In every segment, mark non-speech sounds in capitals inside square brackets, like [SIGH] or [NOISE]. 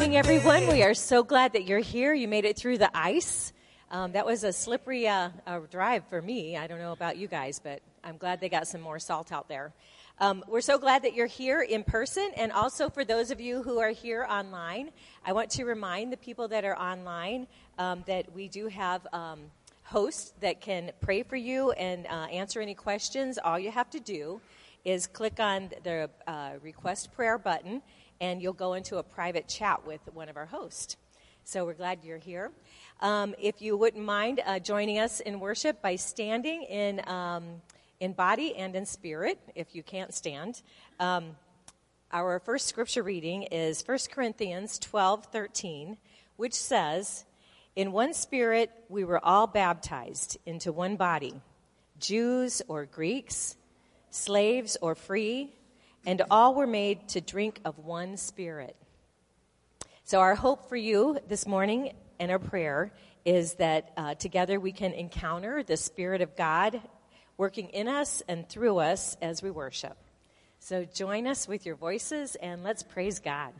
morning, everyone. We are so glad that you're here. You made it through the ice. Um, that was a slippery uh, uh, drive for me. I don't know about you guys, but I'm glad they got some more salt out there. Um, we're so glad that you're here in person, and also for those of you who are here online, I want to remind the people that are online um, that we do have um, hosts that can pray for you and uh, answer any questions. All you have to do is click on the uh, request prayer button, and you'll go into a private chat with one of our hosts. So we're glad you're here. Um, if you wouldn't mind uh, joining us in worship by standing in, um, in body and in spirit, if you can't stand. Um, our first scripture reading is 1 Corinthians 12 13, which says, In one spirit we were all baptized into one body, Jews or Greeks, slaves or free, and all were made to drink of one spirit. So, our hope for you this morning and our prayer is that uh, together we can encounter the Spirit of God working in us and through us as we worship. So, join us with your voices and let's praise God.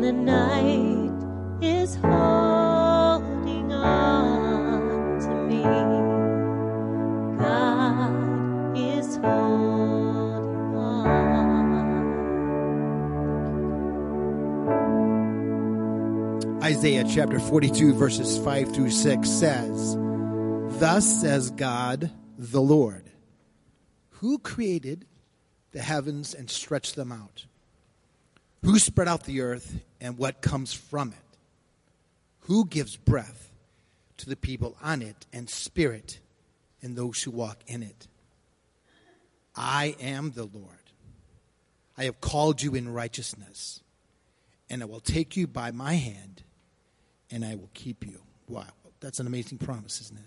The night is holding on to me. God is holding on. Isaiah chapter 42, verses 5 through 6 says, Thus says God the Lord, who created the heavens and stretched them out? Who spread out the earth and what comes from it? Who gives breath to the people on it and spirit in those who walk in it? I am the Lord. I have called you in righteousness, and I will take you by my hand and I will keep you. Wow, that's an amazing promise, isn't it?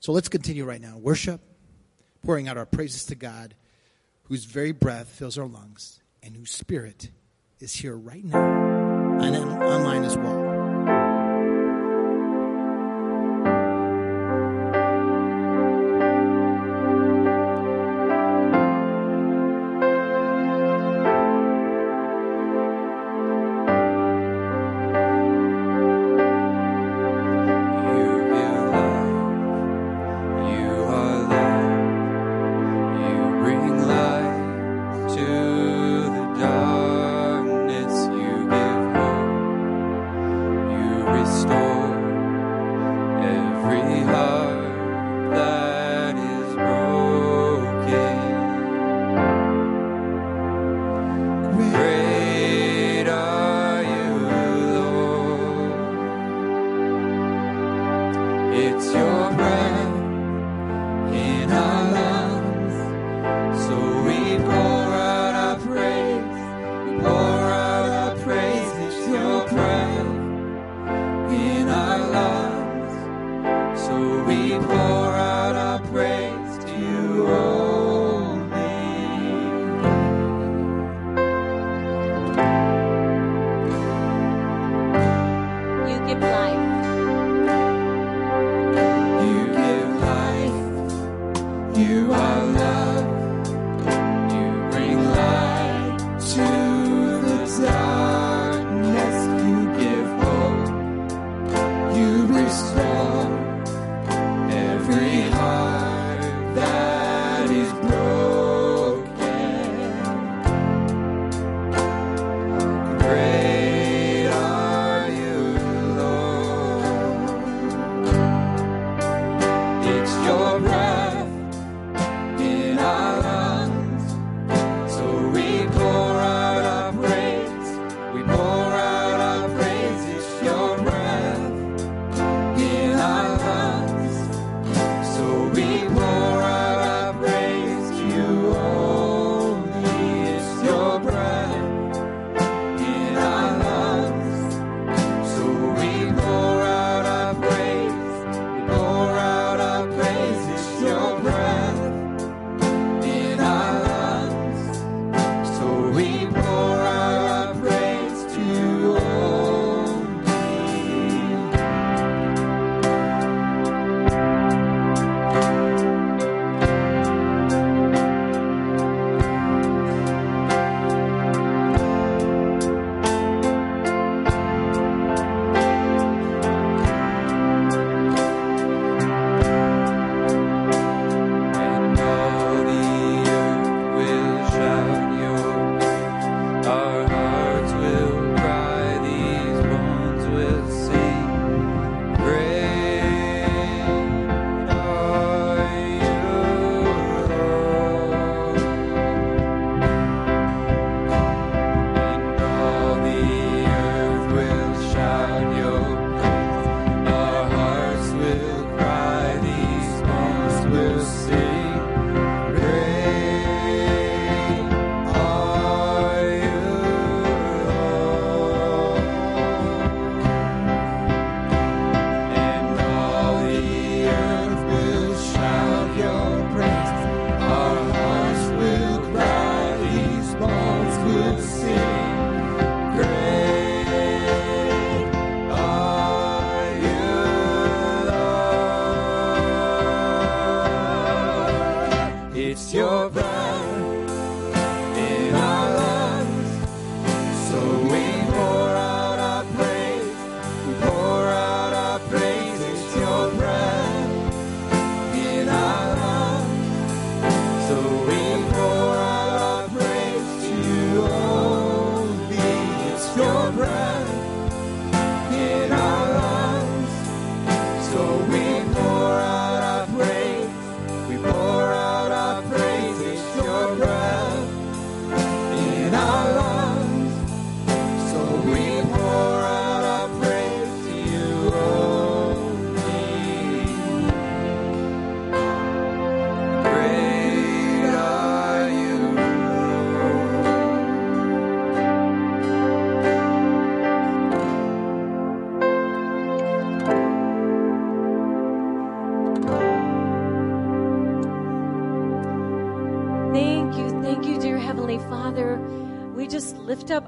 So let's continue right now. Worship, pouring out our praises to God, whose very breath fills our lungs and whose spirit is here right now and online as well.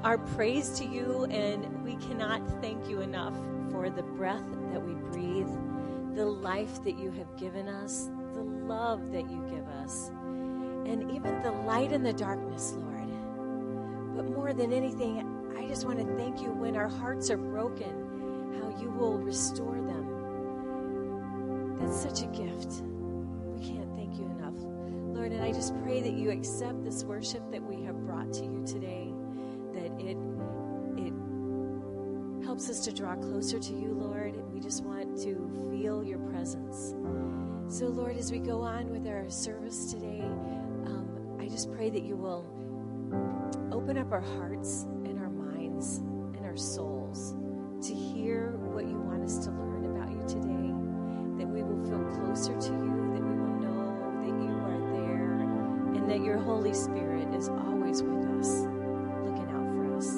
Our praise to you, and we cannot thank you enough for the breath that we breathe, the life that you have given us, the love that you give us, and even the light in the darkness, Lord. But more than anything, I just want to thank you when our hearts are broken, how you will restore them. That's such a gift. We can't thank you enough. Lord, and I just pray that you accept this worship that we have brought to you today, helps us to draw closer to you, Lord. We just want to feel your presence. So, Lord, as we go on with our service today, um, I just pray that you will open up our hearts and our minds and our souls to hear what you want us to learn about you today, that we will feel closer to you, that we will know that you are there, and that your Holy Spirit is always with us, looking out for us.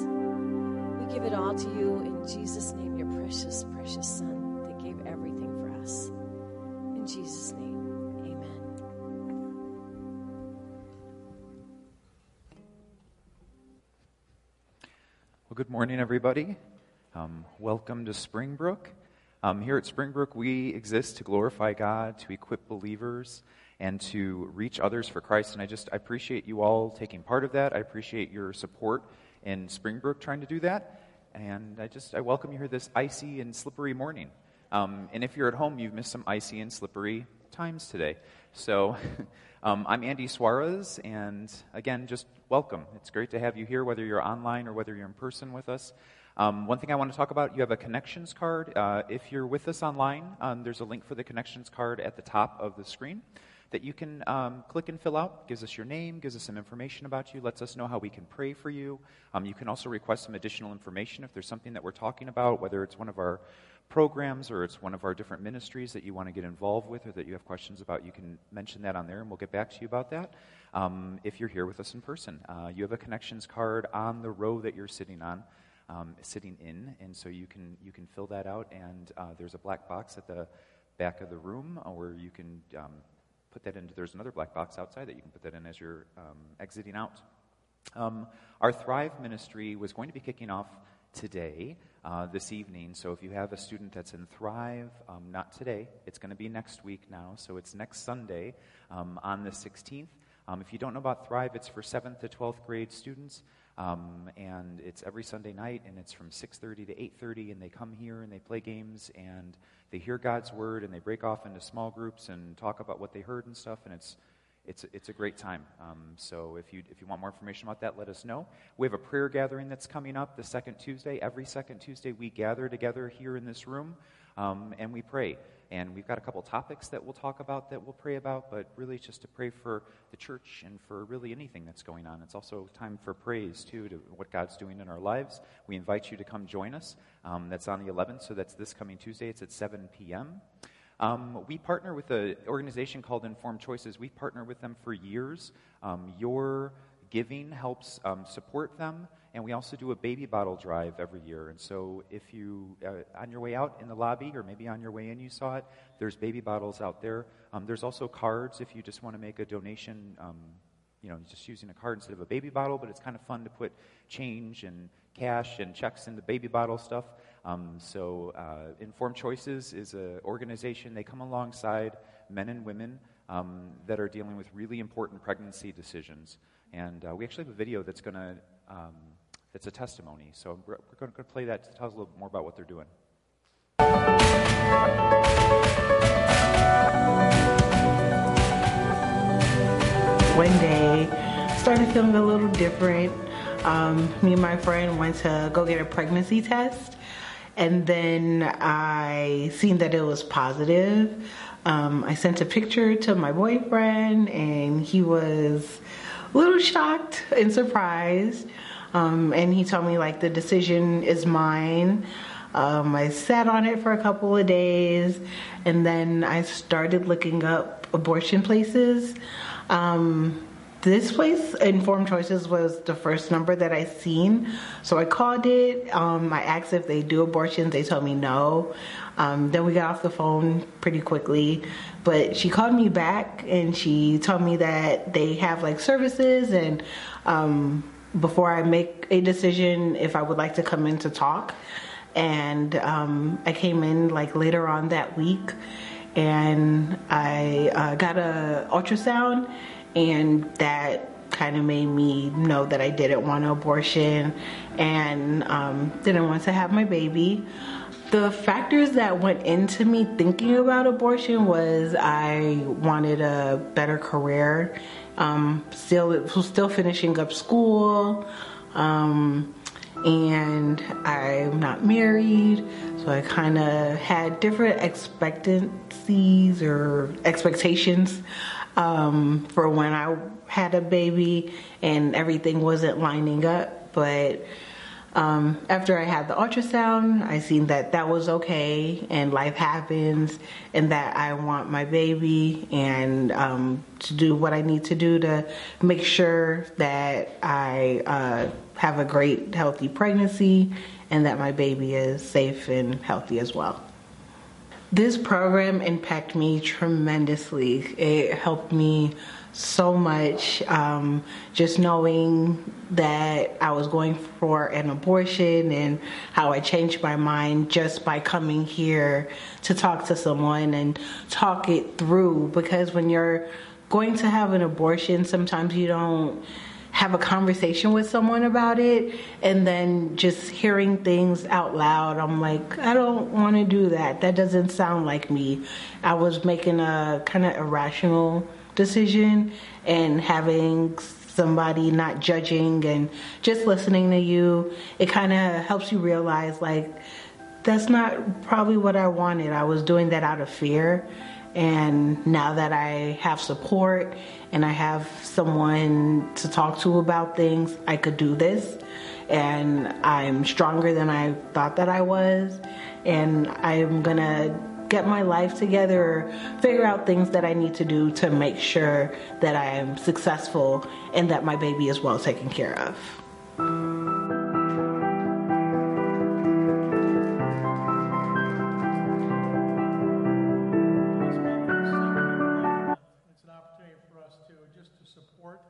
We give it all to you in Jesus' name, your precious, precious Son that gave everything for us. In Jesus' name, amen. Well, good morning, everybody. Um, welcome to Springbrook. Um, here at Springbrook, we exist to glorify God, to equip believers, and to reach others for Christ. And I just I appreciate you all taking part of that. I appreciate your support in Springbrook trying to do that. And I just I welcome you here this icy and slippery morning. Um, and if you're at home, you've missed some icy and slippery times today. So [LAUGHS] um, I'm Andy Suarez, and again, just welcome. It's great to have you here, whether you're online or whether you're in person with us. Um, one thing I want to talk about you have a connections card. Uh, if you're with us online, um, there's a link for the connections card at the top of the screen that you can um, click and fill out. Gives us your name, gives us some information about you, lets us know how we can pray for you. Um, you can also request some additional information if there's something that we're talking about, whether it's one of our programs or it's one of our different ministries that you want to get involved with or that you have questions about. You can mention that on there, and we'll get back to you about that. Um, if you're here with us in person, uh, you have a connections card on the row that you're sitting on um, sitting in, and so you can you can fill that out. And uh, there's a black box at the back of the room where you can um, put that into. There's another black box outside that you can put that in as you're um, exiting out. Um, our Thrive ministry was going to be kicking off today, uh, this evening. So if you have a student that's in Thrive, um, not today, it's going to be next week now. So it's next Sunday um, on the 16th. Um, if you don't know about Thrive, it's for 7th to 12th grade students. Um, and it's every Sunday night, and it's from 6:30 to 8:30, and they come here and they play games and they hear God's word, and they break off into small groups and talk about what they heard and stuff, and it's it's it's a great time. Um, so if you if you want more information about that, let us know. We have a prayer gathering that's coming up the second Tuesday. Every second Tuesday, we gather together here in this room, um, and we pray. And we've got a couple topics that we'll talk about that we'll pray about, but really just to pray for the church and for really anything that's going on. It's also time for praise, too, to what God's doing in our lives. We invite you to come join us. Um, that's on the 11th, so that's this coming Tuesday. It's at 7 p.m. Um, we partner with an organization called Informed Choices. We've partnered with them for years. Um, your giving helps um, support them and we also do a baby bottle drive every year. And so, if you, uh, on your way out in the lobby, or maybe on your way in, you saw it, there's baby bottles out there. Um, there's also cards if you just want to make a donation, um, you know, just using a card instead of a baby bottle, but it's kind of fun to put change and cash and checks in the baby bottle stuff. Um, so, uh, Informed Choices is an organization, they come alongside men and women um, that are dealing with really important pregnancy decisions. And uh, we actually have a video that's going to um, it's a testimony. So we're, we're going to play that to tell us a little bit more about what they're doing. One day, started feeling a little different. Um, me and my friend went to go get a pregnancy test, and then I seen that it was positive. Um, I sent a picture to my boyfriend, and he was a little shocked and surprised. Um, and he told me like the decision is mine. Um, I sat on it for a couple of days, and then I started looking up abortion places. Um, this place, Informed Choices, was the first number that I seen. So I called it. Um, I asked if they do abortions. They told me no. Um, then we got off the phone pretty quickly. But she called me back and she told me that they have like services and um, before I make a decision if I would like to come in to talk. And um, I came in like later on that week, and I uh, got a ultrasound, and that kind of made me know that I didn't want an abortion and um, didn't want to have my baby. The factors that went into me thinking about abortion was I wanted a better career um, still still finishing up school, um, and I'm not married, so I kind of had different expectancies or expectations um, for when I had a baby, and everything wasn't lining up, but um, after I had the ultrasound, I seen that that was okay and life happens and that I want my baby and um, to do what I need to do to make sure that I uh, have a great, healthy pregnancy and that my baby is safe and healthy as well. This program impacted me tremendously. It helped me so much. Um, just knowing that I was going for an abortion and how I changed my mind just by coming here to talk to someone and talk it through. Because when you're going to have an abortion, sometimes you don't have a conversation with someone about it and then just hearing things out loud i'm like i don't want to do that that doesn't sound like me i was making a kind of irrational decision and having somebody not judging and just listening to you it kind of helps you realize like that's not probably what i wanted i was doing that out of fear and now that I have support and I have someone to talk to about things, I could do this. And I'm stronger than I thought that I was. And I'm to get my life together, figure out things that I need to do to make sure that I am successful and that my baby is well taken care of. It's an opportunity for us to just to support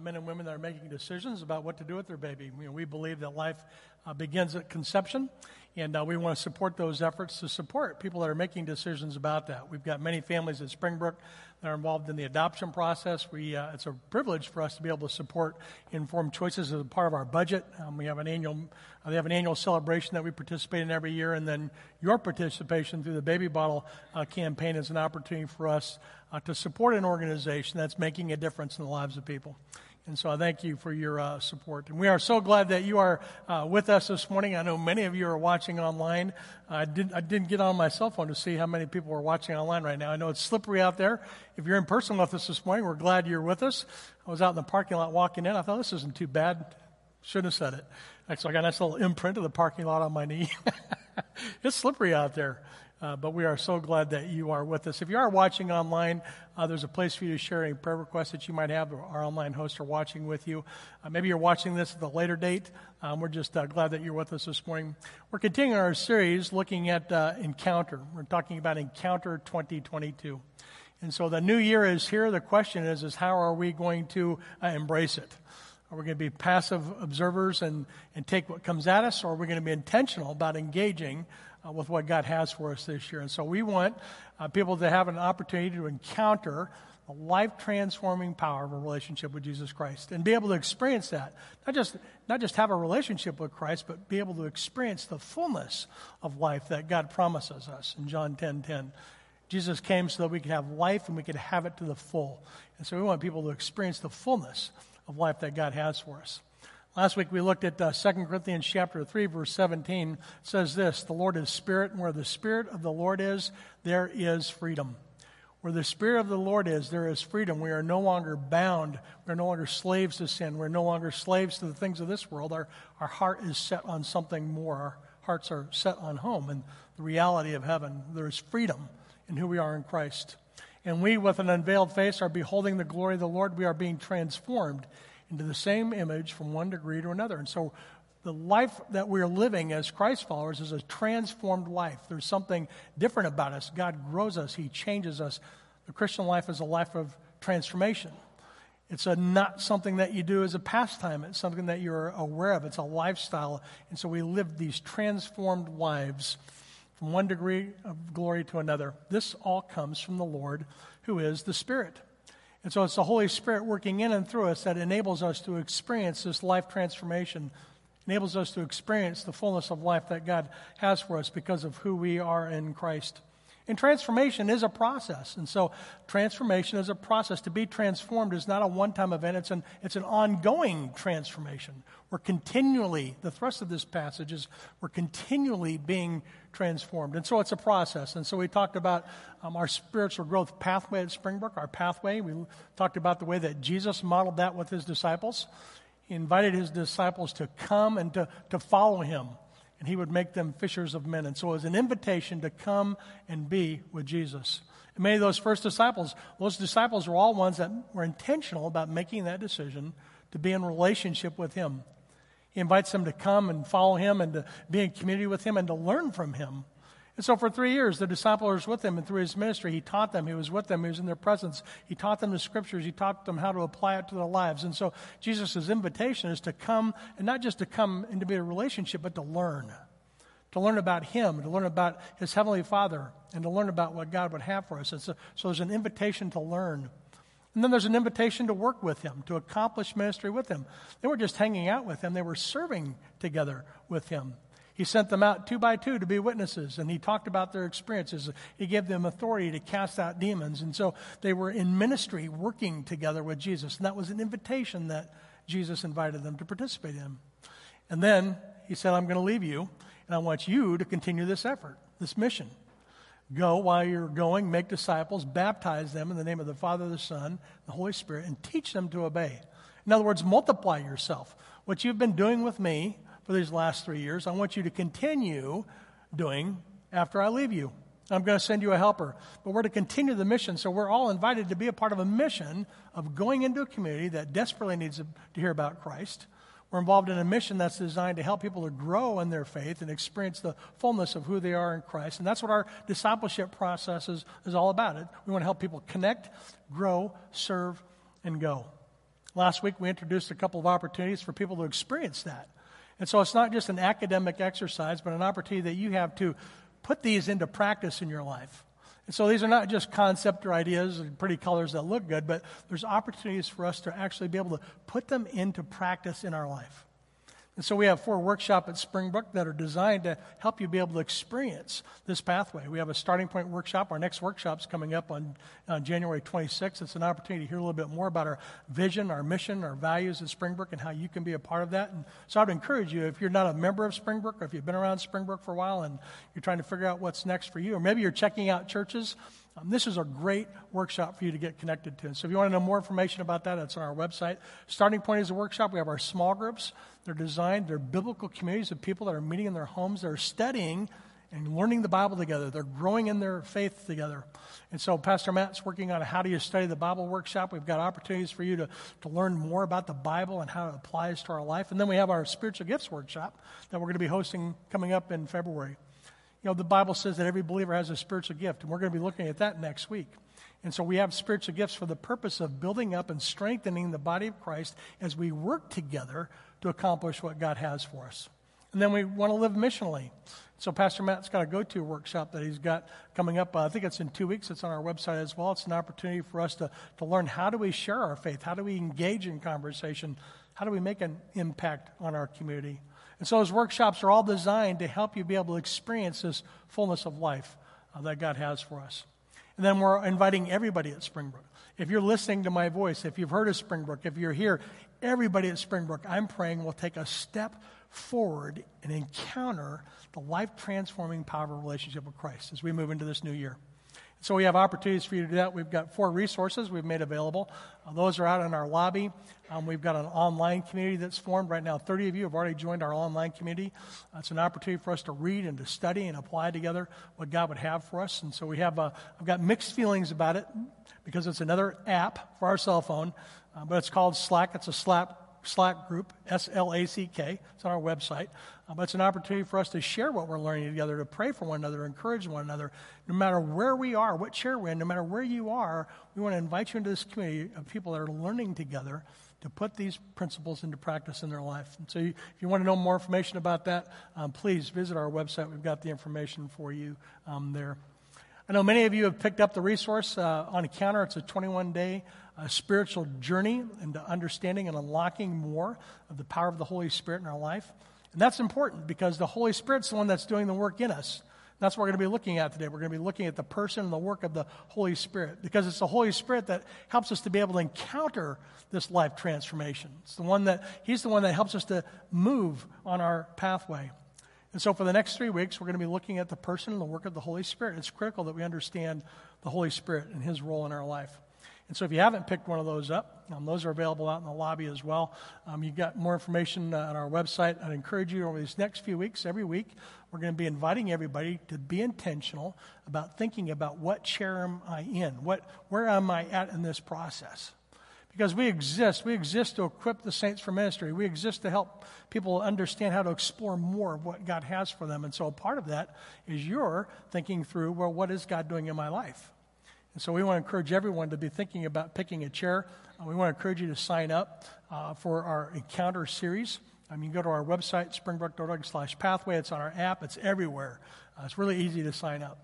men and women that are making decisions about what to do with their baby. You know, we believe that life uh, begins at conception, and uh, we want to support those efforts to support people that are making decisions about that. We've got many families at Springbrook that are involved in the adoption process. We, uh, it's a privilege for us to be able to support informed choices as a part of our budget. Um, we have an annual, uh, they have an annual celebration that we participate in every year, and then your participation through the Baby Bottle uh, campaign is an opportunity for us uh, to support an organization that's making a difference in the lives of people. And so I thank you for your uh, support. And we are so glad that you are uh, with us this morning. I know many of you are watching online. I, did, I didn't get on my cell phone to see how many people are watching online right now. I know it's slippery out there. If you're in person with us this morning, we're glad you're with us. I was out in the parking lot walking in. I thought, this isn't too bad. Shouldn't have said it. Actually, I got a nice little imprint of the parking lot on my knee. [LAUGHS] it's slippery out there. Uh, but we are so glad that you are with us. If you are watching online, uh, there's a place for you to share any prayer requests that you might have. Our online hosts are watching with you. Uh, maybe you're watching this at a later date. Um, we're just uh, glad that you're with us this morning. We're continuing our series looking at uh, Encounter. We're talking about Encounter 2022. And so the new year is here. The question is, is how are we going to uh, embrace it? Are we going to be passive observers and, and take what comes at us, or are we going to be intentional about engaging uh, with what God has for us this year. And so we want uh, people to have an opportunity to encounter the life transforming power of a relationship with Jesus Christ and be able to experience that. Not just, not just have a relationship with Christ, but be able to experience the fullness of life that God promises us in John 10 10. Jesus came so that we could have life and we could have it to the full. And so we want people to experience the fullness of life that God has for us. Last week we looked at uh, 2 Corinthians chapter 3 verse 17. It says this, the Lord is spirit and where the spirit of the Lord is, there is freedom. Where the spirit of the Lord is, there is freedom. We are no longer bound. We are no longer slaves to sin. We're no longer slaves to the things of this world. Our, our heart is set on something more. Our hearts are set on home and the reality of heaven. There is freedom in who we are in Christ. And we, with an unveiled face, are beholding the glory of the Lord. We are being transformed into the same image from one degree to another. And so the life that we're living as Christ followers is a transformed life. There's something different about us. God grows us, He changes us. The Christian life is a life of transformation. It's a, not something that you do as a pastime. It's something that you're aware of. It's a lifestyle. And so we live these transformed lives from one degree of glory to another. This all comes from the Lord, who is the Spirit. And so it's the Holy Spirit working in and through us that enables us to experience this life transformation, enables us to experience the fullness of life that God has for us because of who we are in Christ. And transformation is a process. And so transformation is a process. To be transformed is not a one time event, it's an, it's an ongoing transformation. We're continually, the thrust of this passage is we're continually being transformed. And so it's a process. And so we talked about um, our spiritual growth pathway at Springbrook, our pathway. We talked about the way that Jesus modeled that with his disciples. He invited his disciples to come and to, to follow him and he would make them fishers of men. And so it was an invitation to come and be with Jesus. And many of those first disciples, those disciples were all ones that were intentional about making that decision to be in relationship with him. He invites them to come and follow him and to be in community with him and to learn from him. And so for three years, the disciples were with him, and through his ministry, he taught them. He was with them. He was in their presence. He taught them the scriptures. He taught them how to apply it to their lives. And so Jesus' invitation is to come, and not just to come and to be a relationship, but to learn. To learn about him, to learn about his heavenly Father, and to learn about what God would have for us. And so, so there's an invitation to learn. And then there's an invitation to work with him, to accomplish ministry with him. They weren't just hanging out with him, they were serving together with him. He sent them out two by two to be witnesses, and he talked about their experiences. He gave them authority to cast out demons. And so they were in ministry working together with Jesus. And that was an invitation that Jesus invited them to participate in. And then he said, I'm going to leave you, and I want you to continue this effort, this mission. Go while you're going, make disciples, baptize them in the name of the Father, the Son, the Holy Spirit, and teach them to obey. In other words, multiply yourself. What you've been doing with me for these last three years, I want you to continue doing after I leave you. I'm going to send you a helper. But we're to continue the mission, so we're all invited to be a part of a mission of going into a community that desperately needs to hear about Christ. We're involved in a mission that's designed to help people to grow in their faith and experience the fullness of who they are in Christ. And that's what our discipleship process is, is all about. It. We want to help people connect, grow, serve, and go. Last week, we introduced a couple of opportunities for people to experience that. And so it's not just an academic exercise, but an opportunity that you have to put these into practice in your life. And so these are not just concept or ideas and pretty colors that look good, but there's opportunities for us to actually be able to put them into practice in our life. And so we have four workshops at Springbrook that are designed to help you be able to experience this pathway. We have a starting point workshop. Our next workshop is coming up on, on January 26th. It's an opportunity to hear a little bit more about our vision, our mission, our values at Springbrook, and how you can be a part of that. And so I would encourage you, if you're not a member of Springbrook, or if you've been around Springbrook for a while and you're trying to figure out what's next for you, or maybe you're checking out churches, um, this is a great workshop for you to get connected to. So if you want to know more information about that, it's on our website. Starting Point is a workshop. We have our small groups. They're designed, they're biblical communities of people that are meeting in their homes. They're studying and learning the Bible together. They're growing in their faith together. And so Pastor Matt's working on a how do you study the Bible workshop. We've got opportunities for you to, to learn more about the Bible and how it applies to our life. And then we have our spiritual gifts workshop that we're going to be hosting coming up in February. You know, the Bible says that every believer has a spiritual gift, and we're going to be looking at that next week. And so we have spiritual gifts for the purpose of building up and strengthening the body of Christ as we work together to accomplish what God has for us. And then we want to live missionally. So Pastor Matt's got a go-to workshop that he's got coming up. Uh, I think it's in two weeks. It's on our website as well. It's an opportunity for us to, to learn how do we share our faith? How do we engage in conversation? How do we make an impact on our community? And so those workshops are all designed to help you be able to experience this fullness of life uh, that God has for us. And then we're inviting everybody at Springbrook. If you're listening to my voice, if you've heard of Springbrook, if you're here, everybody at Springbrook, I'm praying will take a step forward and encounter the life transforming power of relationship with Christ as we move into this new year. So we have opportunities for you to do that. We've got four resources we've made available. Uh, those are out in our lobby. Um, we've got an online community that's formed right now. 30 of you have already joined our online community. Uh, it's an opportunity for us to read and to study and apply together what God would have for us. And so we have, uh, I've got mixed feelings about it because it's another app for our cell phone, uh, but it's called Slack. It's a Slack Slack group, S L A C K. It's on our website. But it's an opportunity for us to share what we're learning together, to pray for one another, encourage one another. No matter where we are, what chair we're in, no matter where you are, we want to invite you into this community of people that are learning together to put these principles into practice in their life. And so, you, if you want to know more information about that, um, please visit our website. We've got the information for you um, there. I know many of you have picked up the resource uh, Encounter. It's a 21 day uh, spiritual journey into understanding and unlocking more of the power of the Holy Spirit in our life. And that's important because the Holy Spirit's the one that's doing the work in us. That's what we're going to be looking at today. We're going to be looking at the person and the work of the Holy Spirit because it's the Holy Spirit that helps us to be able to encounter this life transformation. It's the one that, He's the one that helps us to move on our pathway. And so for the next three weeks, we're going to be looking at the person and the work of the Holy Spirit. It's critical that we understand the Holy Spirit and His role in our life. And so if you haven't picked one of those up, um, those are available out in the lobby as well. Um, you've got more information uh, on our website. I'd encourage you over these next few weeks, every week, we're going to be inviting everybody to be intentional about thinking about what chair am I in? What, where am I at in this process? Because we exist. We exist to equip the saints for ministry. We exist to help people understand how to explore more of what God has for them. And so part of that is your thinking through, well, what is God doing in my life? And so we want to encourage everyone to be thinking about picking a chair. Uh, we want to encourage you to sign up uh, for our encounter series. Um, you can go to our website, springbrook.org slash pathway. It's on our app. It's everywhere. Uh, it's really easy to sign up.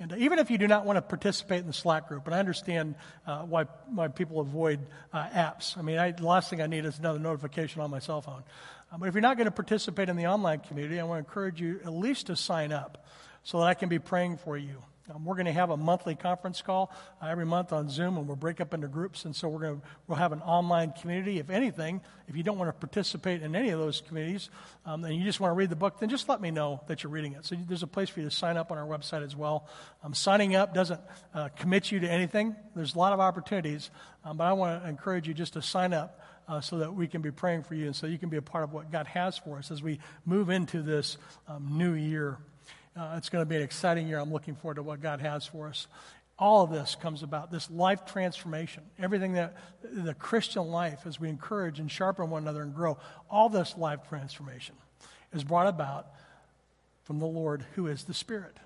And even if you do not want to participate in the Slack group, and I understand uh, why, why people avoid uh, apps. I mean, I, the last thing I need is another notification on my cell phone. Uh, but if you're not going to participate in the online community, I want to encourage you at least to sign up so that I can be praying for you. Um, we're going to have a monthly conference call uh, every month on Zoom, and we'll break up into groups. And so we're going to we'll have an online community. If anything, if you don't want to participate in any of those communities, um, and you just want to read the book, then just let me know that you're reading it. So there's a place for you to sign up on our website as well. Um, signing up doesn't uh, commit you to anything. There's a lot of opportunities, um, but I want to encourage you just to sign up. Uh, so that we can be praying for you and so you can be a part of what God has for us as we move into this um, new year. Uh, it's going to be an exciting year. I'm looking forward to what God has for us. All of this comes about this life transformation. Everything that the Christian life, as we encourage and sharpen one another and grow, all this life transformation is brought about from the Lord who is the Spirit.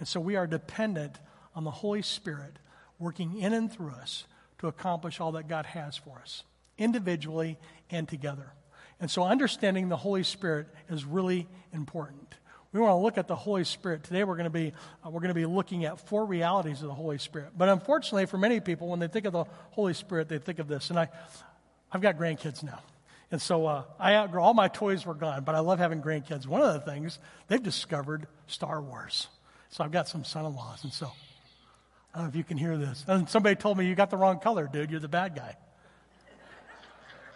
And so we are dependent on the Holy Spirit working in and through us to accomplish all that God has for us, individually and together. And so understanding the Holy Spirit is really important. We want to look at the Holy Spirit. Today we're going to be uh, we're going to be looking at four realities of the Holy Spirit. But unfortunately for many people when they think of the Holy Spirit, they think of this. And I I've got grandkids now. And so uh, I outgrew all my toys were gone, but I love having grandkids. One of the things they've discovered Star Wars. So I've got some son-in-laws, and so I don't know if you can hear this. And somebody told me you got the wrong color, dude. You're the bad guy.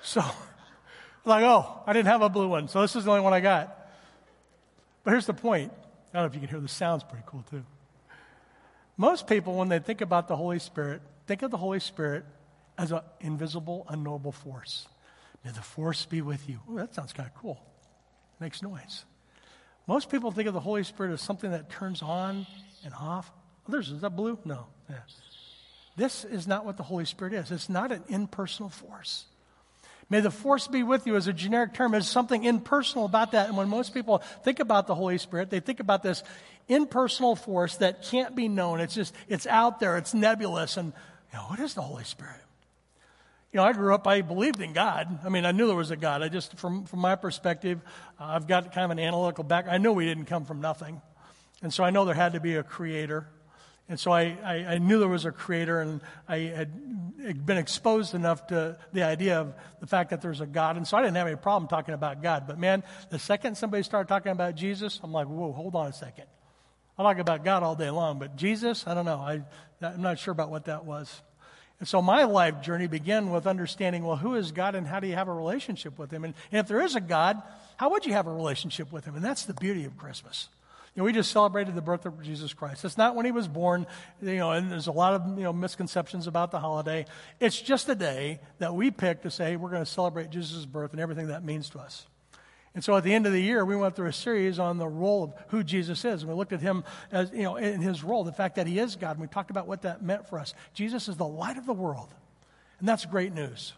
So, [LAUGHS] like, oh, I didn't have a blue one, so this is the only one I got. But here's the point. I don't know if you can hear the sounds pretty cool too. Most people, when they think about the Holy Spirit, think of the Holy Spirit as an invisible, unknowable force. May the force be with you. Ooh, that sounds kind of cool. Makes noise. Most people think of the Holy Spirit as something that turns on and off. Others, is that blue? No. Yeah. This is not what the Holy Spirit is. It's not an impersonal force. May the force be with you as a generic term. There's something impersonal about that. And when most people think about the Holy Spirit, they think about this impersonal force that can't be known. It's just, it's out there, it's nebulous. And, you know, what is the Holy Spirit? You know, I grew up, I believed in God. I mean, I knew there was a God. I just, from, from my perspective, uh, I've got kind of an analytical back. I know we didn't come from nothing. And so I know there had to be a creator. And so I, I, I, knew there was a creator, and I had been exposed enough to the idea of the fact that there's a God. And so I didn't have any problem talking about God. But man, the second somebody started talking about Jesus, I'm like, whoa, hold on a second. I talk about God all day long, but Jesus, I don't know. I, I'm not sure about what that was. And so my life journey began with understanding, well, who is God and how do you have a relationship with Him? And, and if there is a God, how would you have a relationship with Him? And that's the beauty of Christmas. You know, we just celebrated the birth of Jesus Christ. It's not when he was born, you know, and there's a lot of, you know, misconceptions about the holiday. It's just a day that we pick to say we're going to celebrate Jesus' birth and everything that means to us. And so at the end of the year, we went through a series on the role of who Jesus is. And we looked at him as, you know, in his role, the fact that he is God. And we talked about what that meant for us. Jesus is the light of the world. And that's great news.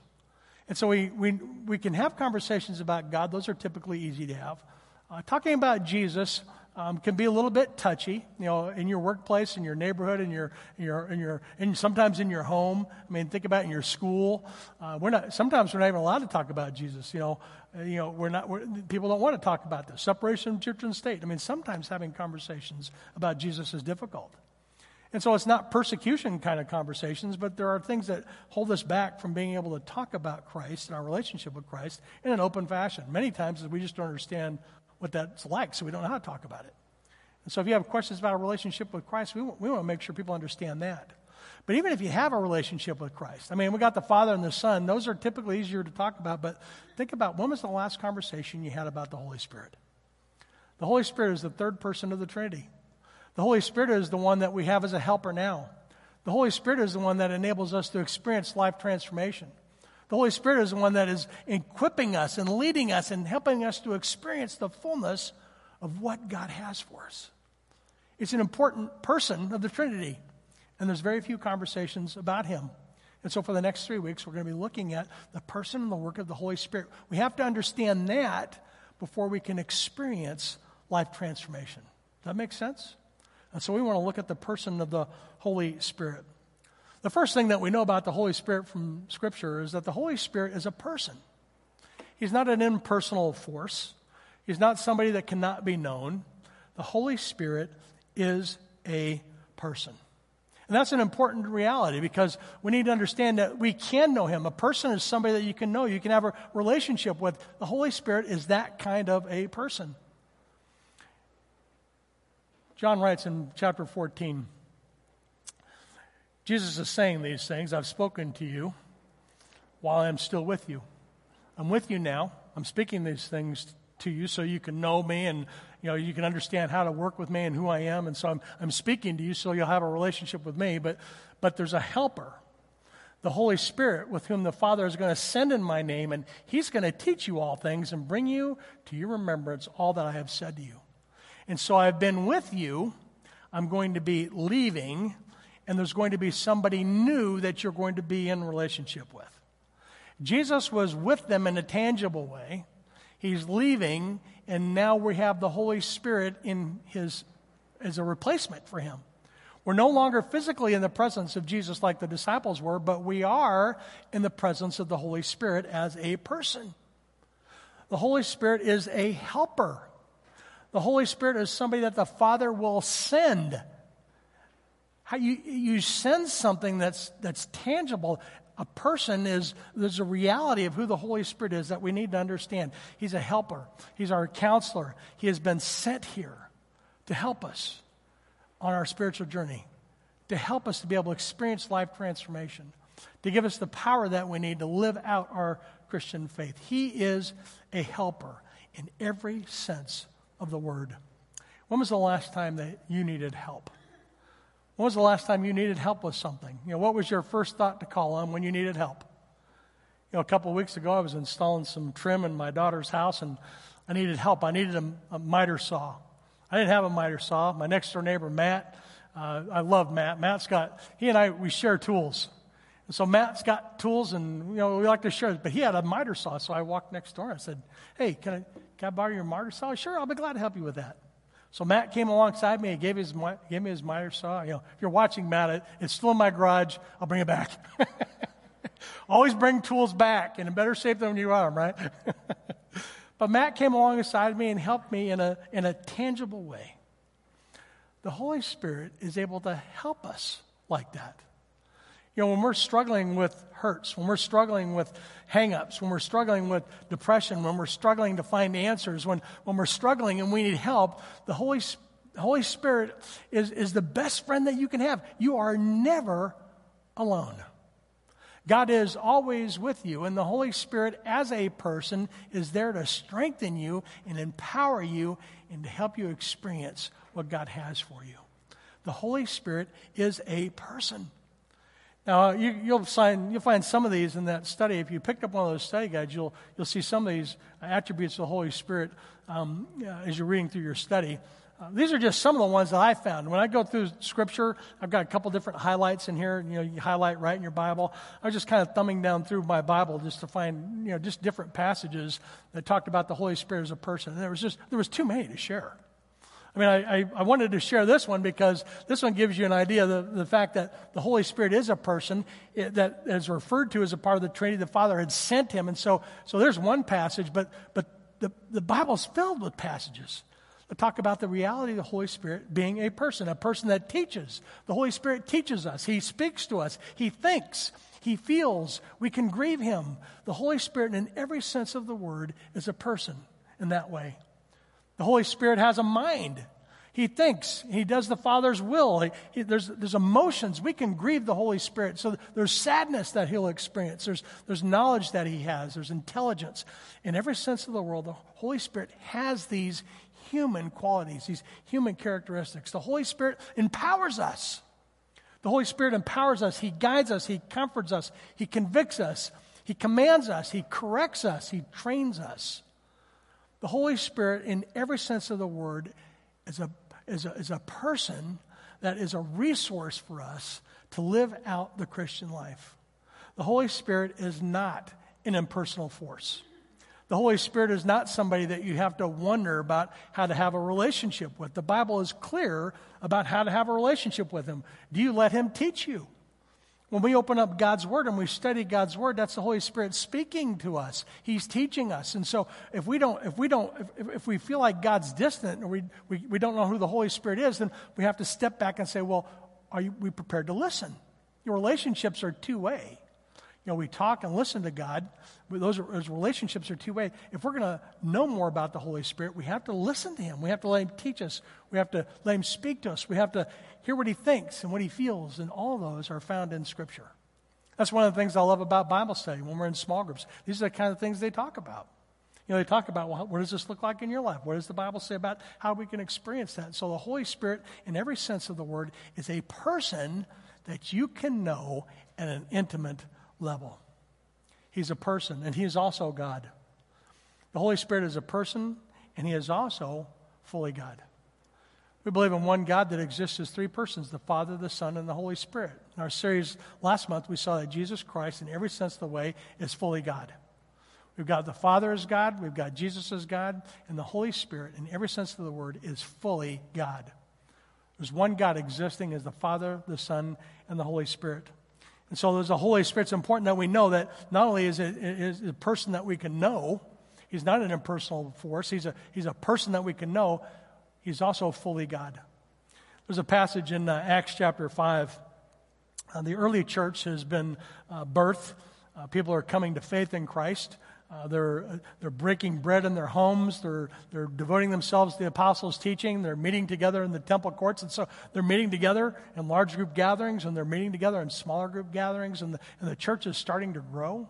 And so we, we, we can have conversations about God. Those are typically easy to have. Uh, talking about Jesus, um, can be a little bit touchy, you know, in your workplace, in your neighborhood, in your, in your, in your, and sometimes in your home. I mean, think about in your school. Uh, we're not. Sometimes we're not even allowed to talk about Jesus. You know, uh, you know, we're not. We're, people don't want to talk about this separation of church and state. I mean, sometimes having conversations about Jesus is difficult. And so it's not persecution kind of conversations, but there are things that hold us back from being able to talk about Christ and our relationship with Christ in an open fashion. Many times we just don't understand what that's like, so we don't know how to talk about it. And so if you have questions about a relationship with Christ, we, we want to make sure people understand that. But even if you have a relationship with Christ, I mean, we got the Father and the Son, those are typically easier to talk about, but think about when was the last conversation you had about the Holy Spirit? The Holy Spirit is the third person of the Trinity. The Holy Spirit is the one that we have as a helper now. The Holy Spirit is the one that enables us to experience life transformation. The Holy Spirit is the one that is equipping us and leading us and helping us to experience the fullness of what God has for us. It's an important person of the Trinity, and there's very few conversations about him. And so, for the next three weeks, we're going to be looking at the person and the work of the Holy Spirit. We have to understand that before we can experience life transformation. Does that make sense? And so, we want to look at the person of the Holy Spirit. The first thing that we know about the Holy Spirit from Scripture is that the Holy Spirit is a person. He's not an impersonal force, He's not somebody that cannot be known. The Holy Spirit is a person. And that's an important reality because we need to understand that we can know him. A person is somebody that you can know, you can have a relationship with. The Holy Spirit is that kind of a person. John writes in chapter 14 Jesus is saying these things. I've spoken to you while I'm still with you. I'm with you now. I'm speaking these things to you so you can know me and you know you can understand how to work with me and who I am. And so I'm I'm speaking to you so you'll have a relationship with me. But but there's a helper the Holy Spirit with whom the Father is going to send in my name and he's going to teach you all things and bring you to your remembrance all that I have said to you. And so I've been with you. I'm going to be leaving and there's going to be somebody new that you're going to be in relationship with Jesus was with them in a tangible way He's leaving, and now we have the Holy Spirit in his, as a replacement for him. We're no longer physically in the presence of Jesus like the disciples were, but we are in the presence of the Holy Spirit as a person. The Holy Spirit is a helper. The Holy Spirit is somebody that the Father will send. How you, you send something that's, that's tangible a person is there's a reality of who the Holy Spirit is that we need to understand. He's a helper, He's our counselor. He has been sent here to help us on our spiritual journey, to help us to be able to experience life transformation, to give us the power that we need to live out our Christian faith. He is a helper in every sense of the word. When was the last time that you needed help? When was the last time you needed help with something? You know, what was your first thought to call on when you needed help? You know, a couple of weeks ago, I was installing some trim in my daughter's house, and I needed help. I needed a, a miter saw. I didn't have a miter saw. My next door neighbor, Matt, uh, I love Matt. Matt's got, he and I, we share tools. And so Matt's got tools, and, you know, we like to share, but he had a miter saw. So I walked next door and I said, Hey, can I, can I borrow your miter saw? Sure, I'll be glad to help you with that. So Matt came alongside me and gave, his, gave me his miter saw. You know, if you're watching Matt, it, it's still in my garage. I'll bring it back. [LAUGHS] Always bring tools back in a better shape than when you them, right? [LAUGHS] but Matt came alongside me and helped me in a, in a tangible way. The Holy Spirit is able to help us like that. You know, when we're struggling with hurts, when we're struggling with hangups, when we're struggling with depression, when we're struggling to find answers, when, when we're struggling and we need help, the Holy, Holy Spirit is, is the best friend that you can have. You are never alone. God is always with you, and the Holy Spirit, as a person, is there to strengthen you and empower you and to help you experience what God has for you. The Holy Spirit is a person. Now, you, will find, you'll find some of these in that study. If you picked up one of those study guides, you'll, you'll see some of these attributes of the Holy Spirit um, as you're reading through your study. Uh, these are just some of the ones that I found. When I go through Scripture, I've got a couple different highlights in here. You know, you highlight right in your Bible. I was just kind of thumbing down through my Bible just to find, you know, just different passages that talked about the Holy Spirit as a person. And there was just there was too many to share. I mean, I, I, I, wanted to share this one because this one gives you an idea of the, the fact that the Holy Spirit is a person eh, that is referred to as a part of the Trinity. The Father had sent him. And so, so there's one passage, but, but the, the Bible's filled with passages that talk about the reality of the Holy Spirit being a person, a person that teaches. The Holy Spirit teaches us, He speaks to us, He thinks, He feels. We can grieve Him. The Holy Spirit, in every sense of the word, is a person in that way. The Holy Spirit has a mind. He thinks. He does the Father's will. He, he, there's, there's emotions. We can grieve the Holy Spirit. So there's sadness that he'll experience. There's, there's knowledge that he has. There's intelligence. In every sense of the world, the Holy Spirit has these human qualities, these human characteristics. The Holy Spirit empowers us. The Holy Spirit empowers us. He guides us. He comforts us. He convicts us. He commands us. He corrects us. He trains us. The Holy Spirit, in every sense of the word, is a, is a, is a person that is a resource for us to live out the Christian life. The Holy Spirit is not an impersonal force. The Holy Spirit is not somebody that you have to wonder about how to have a relationship with. The Bible is clear about how to have a relationship with Him. Do you let Him teach you? When we open up God's Word and we study God's Word, that's the Holy Spirit speaking to us. He's teaching us. And so if we don't, if we don't, if, if we feel like God's distant or we, we, we don't know who the Holy Spirit is, then we have to step back and say, well, are you, we prepared to listen? Your relationships are two way. You know, we talk and listen to God. Those, those relationships are two way. If we're going to know more about the Holy Spirit, we have to listen to Him. We have to let Him teach us. We have to let Him speak to us. We have to hear what He thinks and what He feels. And all those are found in Scripture. That's one of the things I love about Bible study when we're in small groups. These are the kind of things they talk about. You know, they talk about, well, what does this look like in your life? What does the Bible say about how we can experience that? So the Holy Spirit, in every sense of the word, is a person that you can know at an intimate level. He's a person, and He is also God. The Holy Spirit is a person, and He is also fully God. We believe in one God that exists as three persons the Father, the Son, and the Holy Spirit. In our series last month, we saw that Jesus Christ, in every sense of the way, is fully God. We've got the Father as God, we've got Jesus as God, and the Holy Spirit, in every sense of the word, is fully God. There's one God existing as the Father, the Son, and the Holy Spirit. And so there's the Holy Spirit. It's important that we know that not only is it is a person that we can know, he's not an impersonal force, he's a, he's a person that we can know, he's also fully God. There's a passage in uh, Acts chapter 5. Uh, the early church has been uh, birthed. Uh, people are coming to faith in Christ. Uh, they're, they're breaking bread in their homes. They're, they're devoting themselves to the apostles' teaching. They're meeting together in the temple courts. And so they're meeting together in large group gatherings and they're meeting together in smaller group gatherings. And the, and the church is starting to grow.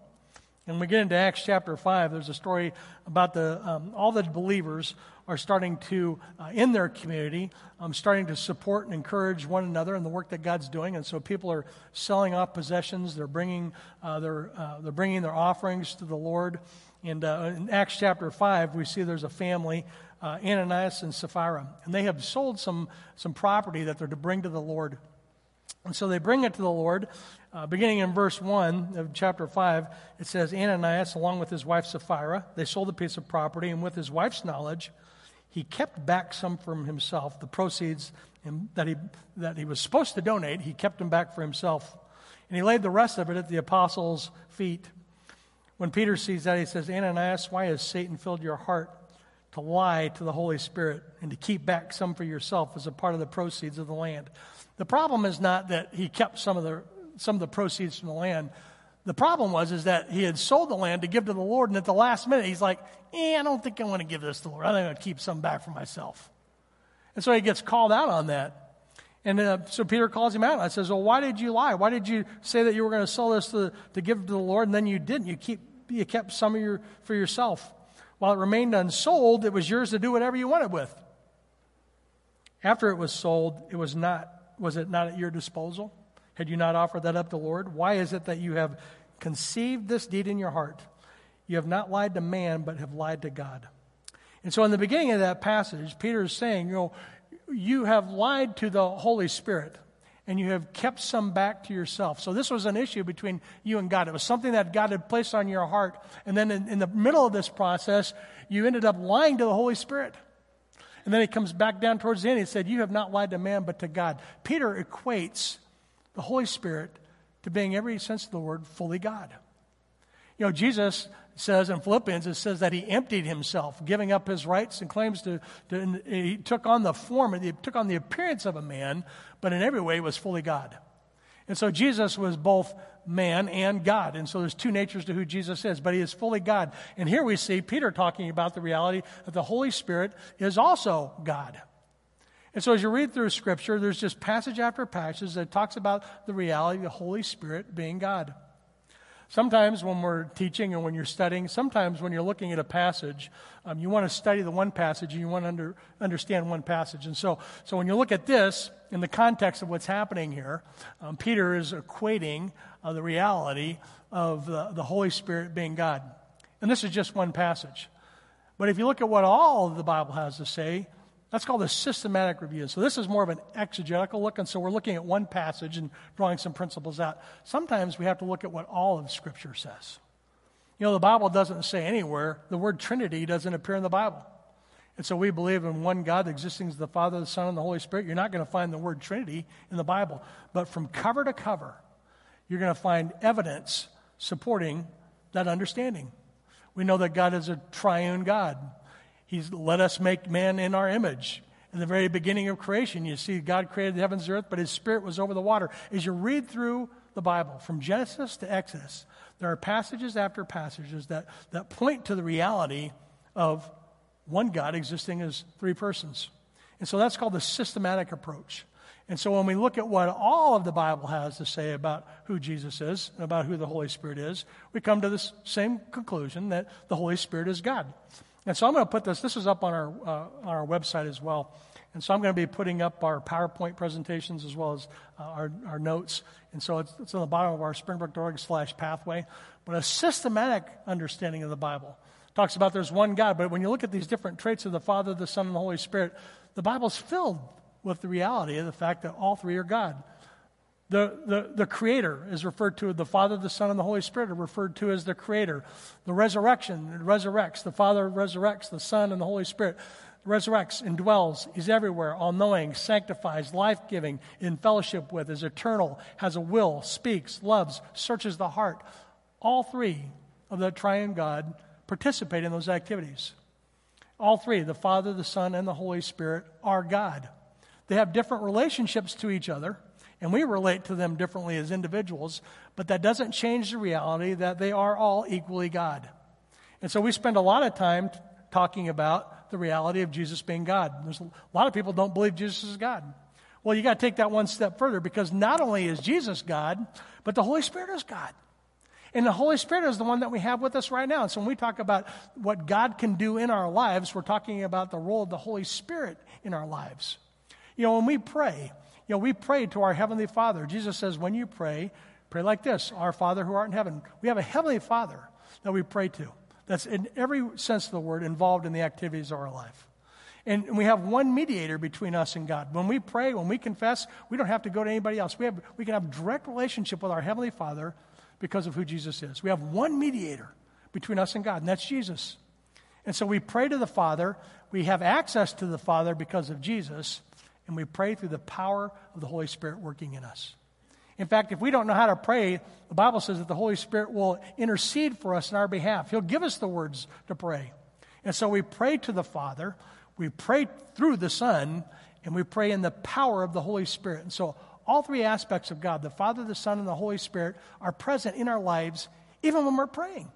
And we get into Acts chapter 5, there's a story about the, um, all the believers are starting to, uh, in their community, um, starting to support and encourage one another in the work that God's doing. And so people are selling off possessions. They're bringing, uh, their, uh, they're bringing their offerings to the Lord. And uh, in Acts chapter 5, we see there's a family, uh, Ananias and Sapphira. And they have sold some, some property that they're to bring to the Lord. And so they bring it to the Lord. Uh, beginning in verse 1 of chapter 5, it says Ananias, along with his wife Sapphira, they sold a piece of property, and with his wife's knowledge, he kept back some from himself, the proceeds that he, that he was supposed to donate, he kept them back for himself. And he laid the rest of it at the apostles' feet. When Peter sees that, he says, Ananias, why has Satan filled your heart to lie to the Holy Spirit and to keep back some for yourself as a part of the proceeds of the land? The problem is not that he kept some of the some of the proceeds from the land. The problem was is that he had sold the land to give to the Lord, and at the last minute he's like, eh, I don't think I want to give this to the Lord. I think I'm going to keep some back for myself. And so he gets called out on that. And uh, so Peter calls him out and says, Well, why did you lie? Why did you say that you were going to sell this to, to give to the Lord, and then you didn't? You, keep, you kept some of your, for yourself. While it remained unsold, it was yours to do whatever you wanted with. After it was sold, it was not, was it not at your disposal? Had you not offered that up to the Lord? Why is it that you have conceived this deed in your heart? You have not lied to man, but have lied to God. And so, in the beginning of that passage, Peter is saying, you know, you have lied to the Holy Spirit and you have kept some back to yourself. So, this was an issue between you and God. It was something that God had placed on your heart. And then, in, in the middle of this process, you ended up lying to the Holy Spirit. And then he comes back down towards the end. He said, You have not lied to man, but to God. Peter equates the Holy Spirit to being every sense of the word fully God. You know, Jesus says in Philippians, it says that he emptied himself, giving up his rights and claims to, to he took on the form, he took on the appearance of a man, but in every way was fully God. And so Jesus was both man and God. And so there's two natures to who Jesus is, but he is fully God. And here we see Peter talking about the reality that the Holy Spirit is also God. And so as you read through Scripture, there's just passage after passage that talks about the reality of the Holy Spirit being God. Sometimes when we're teaching and when you're studying, sometimes when you're looking at a passage, um, you want to study the one passage and you want to under, understand one passage. And so, so when you look at this in the context of what's happening here, um, Peter is equating uh, the reality of the, the Holy Spirit being God. And this is just one passage. But if you look at what all the Bible has to say, That's called a systematic review. So this is more of an exegetical look, and so we're looking at one passage and drawing some principles out. Sometimes we have to look at what all of Scripture says. You know, the Bible doesn't say anywhere, the word Trinity doesn't appear in the Bible. And so we believe in one God existing as the Father, the Son, and the Holy Spirit. You're not going to find the word Trinity in the Bible. But from cover to cover, you're going to find evidence supporting that understanding. We know that God is a triune God. He's let us make man in our image. In the very beginning of creation, you see God created the heavens and earth, but his spirit was over the water. As you read through the Bible, from Genesis to Exodus, there are passages after passages that, that point to the reality of one God existing as three persons. And so that's called the systematic approach. And so when we look at what all of the Bible has to say about who Jesus is and about who the Holy Spirit is, we come to this same conclusion that the Holy Spirit is God. And so I'm going to put this, this is up on our, uh, on our website as well. And so I'm going to be putting up our PowerPoint presentations as well as uh, our, our notes. And so it's, it's on the bottom of our springbrook.org slash pathway. But a systematic understanding of the Bible talks about there's one God. But when you look at these different traits of the Father, the Son, and the Holy Spirit, the Bible's filled with the reality of the fact that all three are God. The, the, the Creator is referred to, the Father, the Son, and the Holy Spirit are referred to as the Creator. The resurrection, resurrects. The Father resurrects, the Son, and the Holy Spirit resurrects, indwells, He's everywhere, all knowing, sanctifies, life giving, in fellowship with, is eternal, has a will, speaks, loves, searches the heart. All three of the triune God participate in those activities. All three, the Father, the Son, and the Holy Spirit, are God. They have different relationships to each other, and we relate to them differently as individuals, but that doesn't change the reality that they are all equally God. And so we spend a lot of time t- talking about the reality of Jesus being God. There's a lot of people don't believe Jesus is God. Well, you got to take that one step further because not only is Jesus God, but the Holy Spirit is God. And the Holy Spirit is the one that we have with us right now. And so when we talk about what God can do in our lives, we're talking about the role of the Holy Spirit in our lives. You know, when we pray, you know, we pray to our Heavenly Father. Jesus says, when you pray, pray like this Our Father who art in heaven. We have a Heavenly Father that we pray to. That's in every sense of the word involved in the activities of our life. And we have one mediator between us and God. When we pray, when we confess, we don't have to go to anybody else. We, have, we can have direct relationship with our Heavenly Father because of who Jesus is. We have one mediator between us and God, and that's Jesus. And so we pray to the Father. We have access to the Father because of Jesus, and we pray through the power of the Holy Spirit working in us. In fact, if we don't know how to pray, the Bible says that the Holy Spirit will intercede for us in our behalf. He'll give us the words to pray. And so we pray to the Father, we pray through the Son, and we pray in the power of the Holy Spirit. And so all three aspects of God, the Father, the Son, and the Holy Spirit, are present in our lives even when we're praying.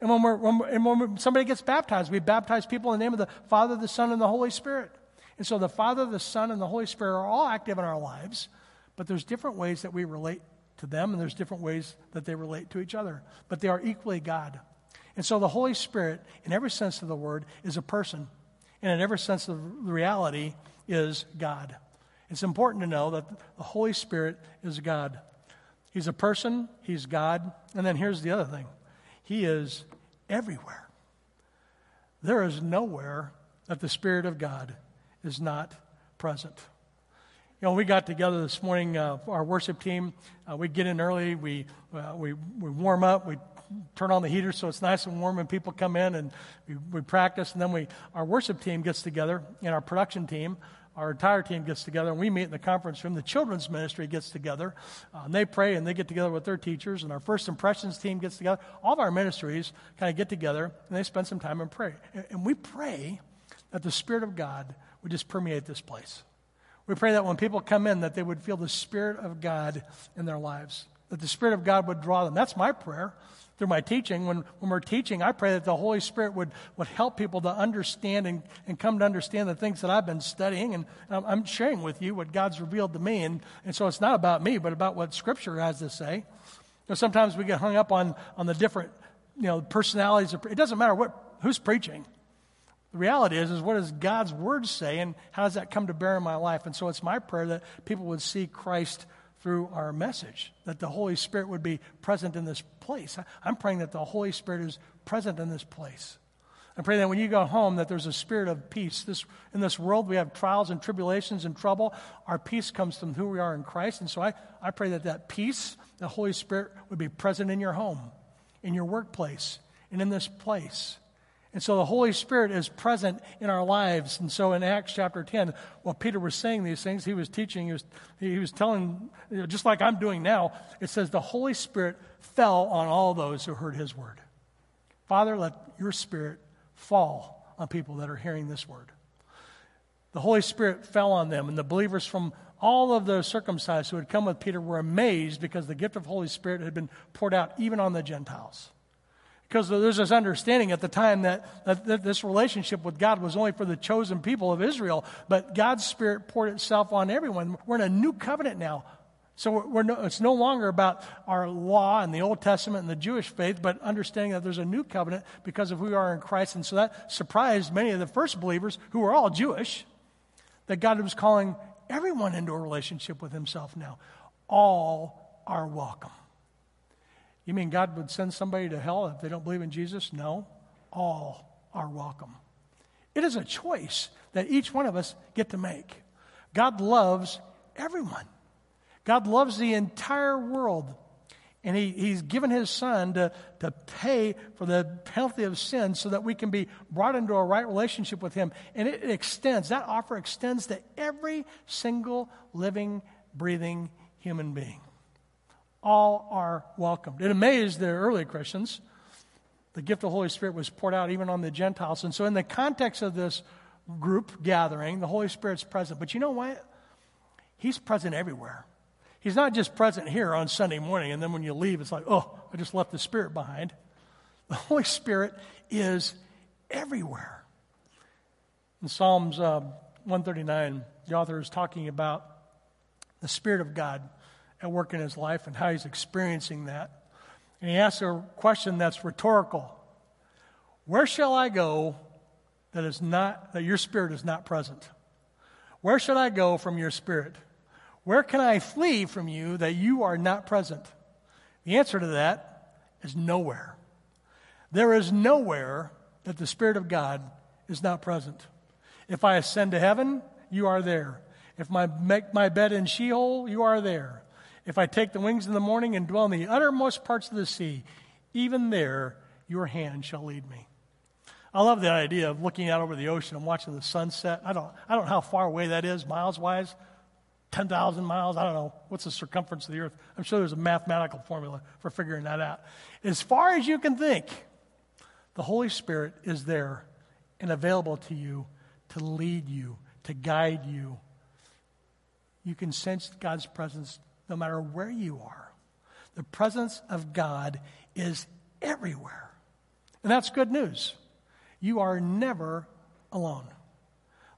And when, we're, when, and when somebody gets baptized, we baptize people in the name of the Father, the Son, and the Holy Spirit. And so the Father, the Son, and the Holy Spirit are all active in our lives, but there's different ways that we relate to them, and there's different ways that they relate to each other. But they are equally God. And so the Holy Spirit, in every sense of the word, is a person. And in every sense of the reality, is God. It's important to know that the Holy Spirit is God. He's a person, He's God. And then here's the other thing He is everywhere. There is nowhere that the Spirit of God is not present. You know, we got together this morning, uh, our worship team. Uh, we get in early, we, uh, we, we warm up, we turn on the heater so it's nice and warm when people come in, and we, we practice. And then we, our worship team gets together, and our production team, our entire team gets together, and we meet in the conference room. The children's ministry gets together, uh, and they pray, and they get together with their teachers, and our first impressions team gets together. All of our ministries kind of get together, and they spend some time and pray. And, and we pray that the Spirit of God would just permeate this place. We pray that when people come in, that they would feel the Spirit of God in their lives, that the Spirit of God would draw them. That's my prayer through my teaching. When, when we're teaching, I pray that the Holy Spirit would, would help people to understand and, and come to understand the things that I've been studying. And I'm, sharing with you what God's revealed to me. And, and so it's not about me, but about what Scripture has to say. You know, sometimes we get hung up on, on the different you know, personalities. Of, it doesn't matter what, who's preaching. The reality is, is what does God's word say, and how does that come to bear in my life? And so it's my prayer that people would see Christ through our message, that the Holy Spirit would be present in this place. I'm praying that the Holy Spirit is present in this place. I pray that when you go home that there's a spirit of peace. This, in this world, we have trials and tribulations and trouble. Our peace comes from who we are in Christ. And so I, I pray that that peace, the Holy Spirit, would be present in your home, in your workplace, and in this place. And so the Holy Spirit is present in our lives. And so in Acts chapter 10, while Peter was saying these things, he was teaching, he was, he was telling, you know, just like I'm doing now, it says the Holy Spirit fell on all those who heard his word. Father, let your Spirit fall on people that are hearing this word. The Holy Spirit fell on them, and the believers from all of the circumcised who had come with Peter were amazed because the gift of Holy Spirit had been poured out even on the Gentiles. Because there's this understanding at the time that, that, this relationship with God was only for the chosen people of Israel, but God's Spirit poured itself on everyone. We're in a new covenant now. So we're no, it's no longer about our law and the Old Testament and the Jewish faith, but understanding that there's a new covenant because of who we are in Christ. And so that surprised many of the first believers who were all Jewish that God was calling everyone into a relationship with Himself now. All are welcome. You mean God would send somebody to hell if they don't believe in Jesus? No. All are welcome. It is a choice that each one of us get to make. God loves everyone. God loves the entire world. And he, He's given His Son to, to pay for the penalty of sin so that we can be brought into a right relationship with Him. And it extends, that offer extends to every single living, breathing human being all are welcomed. It amazed the early Christians. The gift of the Holy Spirit was poured out even on the Gentiles. And so, in the context of this group gathering, the Holy Spirit's present. But you know what? He's present everywhere. He's not just present here on Sunday morning, and then when you leave, it's like, oh, I just left the Spirit behind. The Holy Spirit is everywhere. In Psalms uh, 139, the author is talking about the Spirit of God at work in his life and how he's experiencing that. And he asks a question that's rhetorical Where shall I go that, is not, that your spirit is not present? Where should I go from your spirit? Where can I flee from you that you are not present? The answer to that is nowhere. There is nowhere that the Spirit of God is not present. If I ascend to heaven, you are there. If I make my bed in Sheol, you are there. If I take the wings in the morning and dwell in the uttermost parts of the sea, even there your hand shall lead me. I love the idea of looking out over the ocean and watching the sunset. I don't, I don't know how far away that is, miles wise. 10,000 miles. I don't know. What's the circumference of the earth? I'm sure there's a mathematical formula for figuring that out. As far as you can think, the Holy Spirit is there and available to you to lead you, to guide you. You can sense God's presence no matter where you are. The presence of God is everywhere. And that's good news. You are never alone.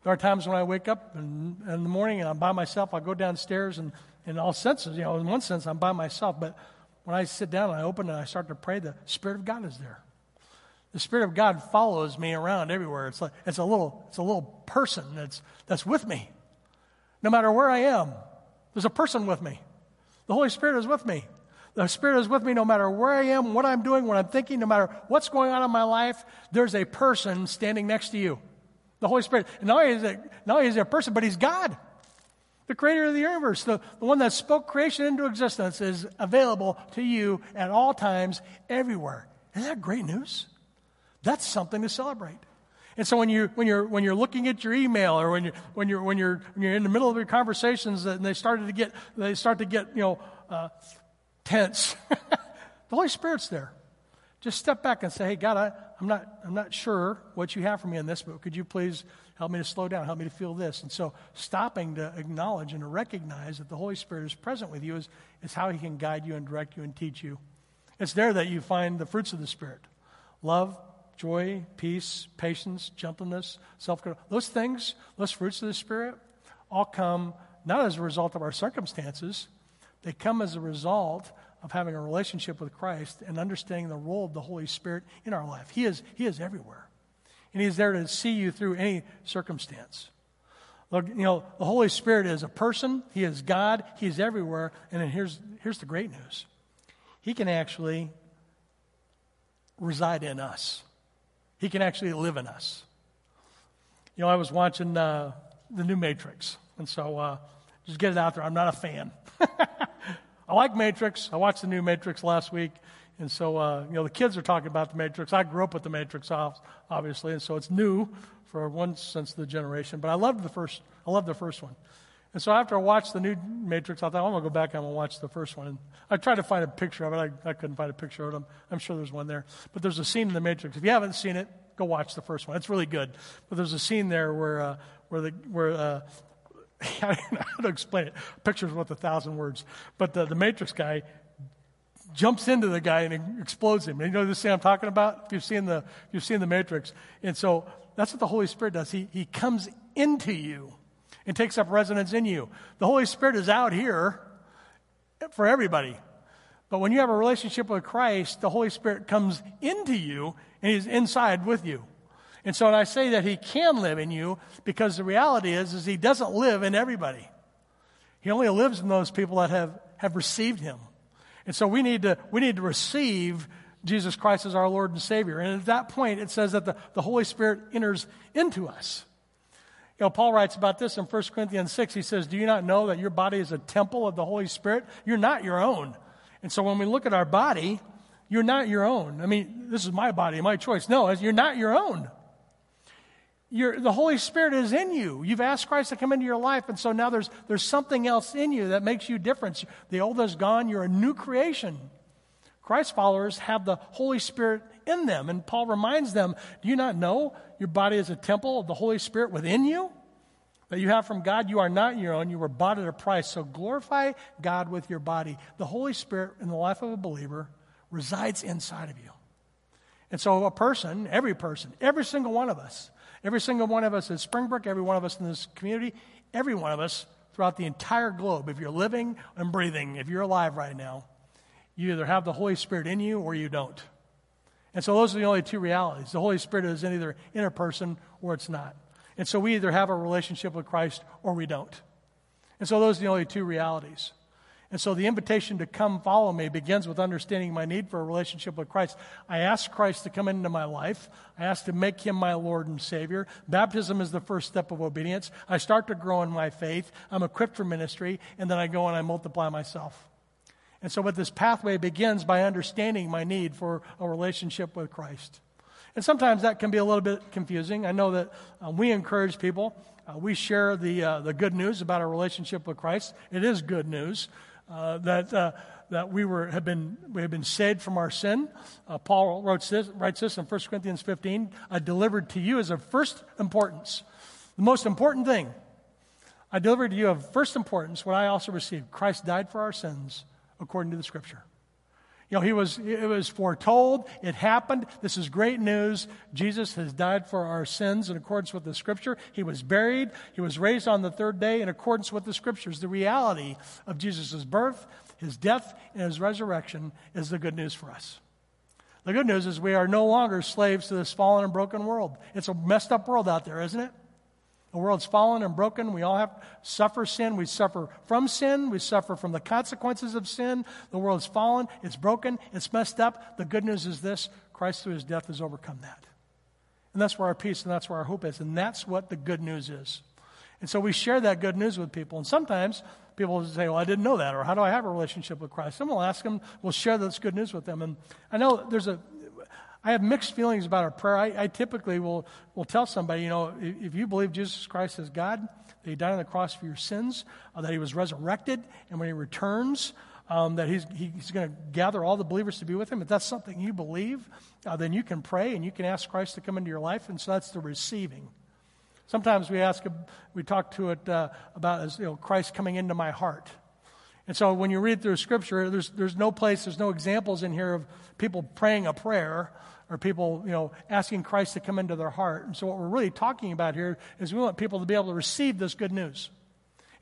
There are times when I wake up in, in the morning and I'm by myself. I go downstairs and in all senses, you know, in one sense, I'm by myself. But when I sit down and I open and I start to pray, the Spirit of God is there. The Spirit of God follows me around everywhere. It's like it's a little, it's a little person that's that's with me. No matter where I am, there's a person with me. The Holy Spirit is with me. The Spirit is with me no matter where I am, what I'm doing, what I'm thinking, no matter what's going on in my life. There's a person standing next to you. The Holy Spirit. And not only is, it, not only is he a person, but he's God. The creator of the universe, the, the one that spoke creation into existence, is available to you at all times, everywhere. Isn't that great news? That's something to celebrate. And so when you when you're when you're looking at your email or when you when you're when you're when you're in the middle of your conversations and they started to get they start to get you know uh, tense, [LAUGHS] the Holy Spirit's there. Just step back and say, "Hey, God, I, I'm not I'm not sure what you have for me in this, but could you please help me to slow down, help me to feel this?" And so stopping to acknowledge and to recognize that the Holy Spirit is present with you is is how He can guide you and direct you and teach you. It's there that you find the fruits of the Spirit: love, joy, peace, patience, gentleness, self control. Those things, those fruits of the Spirit, all come not as a result of our circumstances, they come as a result of having a relationship with Christ and understanding the role of the Holy Spirit in our life. He is, he is everywhere. And He's there to see you through any circumstance. Look, you know, the Holy Spirit is a person, He is God, He is everywhere. And then here's, here's the great news He can actually reside in us. He can actually live in us. You know, I was watching uh, the new Matrix, and so uh, just get it out there. I'm not a fan. [LAUGHS] I like Matrix. I watched the new Matrix last week, and so uh, you know the kids are talking about the Matrix. I grew up with the Matrix, obviously, and so it's new for one sense of the generation. But I loved the first. I loved the first one. And so after I watched the new Matrix, I thought, I'm going to go back and I'm watch the first one. And I tried to find a picture of it. I, I couldn't find a picture of it. I'm, I'm sure there's one there. But there's a scene in the Matrix. If you haven't seen it, go watch the first one. It's really good. But there's a scene there where, uh, where, the, where uh, [LAUGHS] I don't know how to explain it. Picture's worth a thousand words. But the, the Matrix guy jumps into the guy and explodes him. And you know the scene I'm talking about? If you've seen the, you've seen the Matrix. And so that's what the Holy Spirit does. He, he comes into you and takes up residence in you. The Holy Spirit is out here for everybody. But when you have a relationship with Christ, the Holy Spirit comes into you and he's inside with you. And so when I say that he can live in you, because the reality is, is he doesn't live in everybody. He only lives in those people that have, have received him. And so we need to, we need to receive Jesus Christ as our Lord and Savior. And at that point, it says that the, the Holy Spirit enters into us. You know, Paul writes about this in 1 Corinthians 6. He says, Do you not know that your body is a temple of the Holy Spirit? You're not your own. And so when we look at our body, you're not your own. I mean, this is my body, my choice. No, you're not your own. You're, the Holy Spirit is in you. You've asked Christ to come into your life, and so now there's, there's something else in you that makes you different. The old is gone, you're a new creation. Christ followers have the Holy Spirit in them, and Paul reminds them Do you not know your body is a temple of the Holy Spirit within you? That you have from God, you are not your own, you were bought at a price. So glorify God with your body. The Holy Spirit in the life of a believer resides inside of you. And so, a person, every person, every single one of us, every single one of us at Springbrook, every one of us in this community, every one of us throughout the entire globe, if you're living and breathing, if you're alive right now, you either have the Holy Spirit in you or you don't. And so, those are the only two realities. The Holy Spirit is either in a person or it's not. And so, we either have a relationship with Christ or we don't. And so, those are the only two realities. And so the invitation to come follow me begins with understanding my need for a relationship with Christ. I ask Christ to come into my life. I ask to make him my Lord and Savior. Baptism is the first step of obedience. I start to grow in my faith. I'm equipped for ministry, and then I go and I multiply myself. And so, what this pathway begins by understanding my need for a relationship with Christ. And sometimes that can be a little bit confusing. I know that uh, we encourage people. Uh, we share the, uh, the good news about our relationship with Christ. It is good news uh, that, uh, that we, were, have been, we have been saved from our sin. Uh, Paul wrote this, writes this in 1 Corinthians 15 I delivered to you as of first importance. The most important thing I delivered to you of first importance what I also received. Christ died for our sins according to the scripture. You know, he was, it was foretold. It happened. This is great news. Jesus has died for our sins in accordance with the scripture. He was buried. He was raised on the third day in accordance with the scriptures. The reality of Jesus' birth, his death, and his resurrection is the good news for us. The good news is we are no longer slaves to this fallen and broken world. It's a messed up world out there, isn't it? The world's fallen and broken. We all have suffer sin. We suffer from sin. We suffer from the consequences of sin. The world's fallen. It's broken. It's messed up. The good news is this Christ through his death has overcome that. And that's where our peace and that's where our hope is. And that's what the good news is. And so we share that good news with people. And sometimes people will say, Well, I didn't know that. Or how do I have a relationship with Christ? And we'll ask them, we'll share this good news with them. And I know there's a, I have mixed feelings about our prayer. I, I, typically will, will tell somebody, you know, if, you believe Jesus Christ is God, that He died on the cross for your sins, uh, that He was resurrected, and when He returns, um, that He's, he's going to gather all the believers to be with Him. If that's something you believe, uh, then you can pray and you can ask Christ to come into your life, and so that's the receiving. Sometimes we ask, we talk to it uh, about as, you know, Christ coming into my heart. And so when you read through Scripture, there's, there's no place, there's no examples in here of people praying a prayer or people, you know, asking Christ to come into their heart. And so what we're really talking about here is we want people to be able to receive this good news.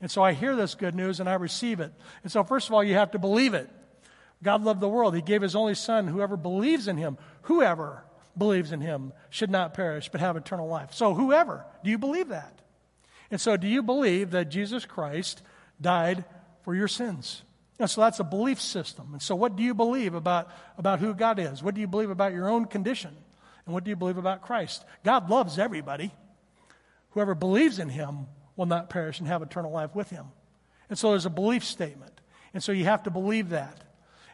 And so I hear this good news and I receive it. And so first of all, you have to believe it. God loved the world. He gave his only son. Whoever believes in him, whoever believes in him should not perish but have eternal life. So whoever, do you believe that? And so do you believe that Jesus Christ died for your sins? And so that's a belief system. And so, what do you believe about, about who God is? What do you believe about your own condition? And what do you believe about Christ? God loves everybody. Whoever believes in him will not perish and have eternal life with him. And so there's a belief statement. And so you have to believe that.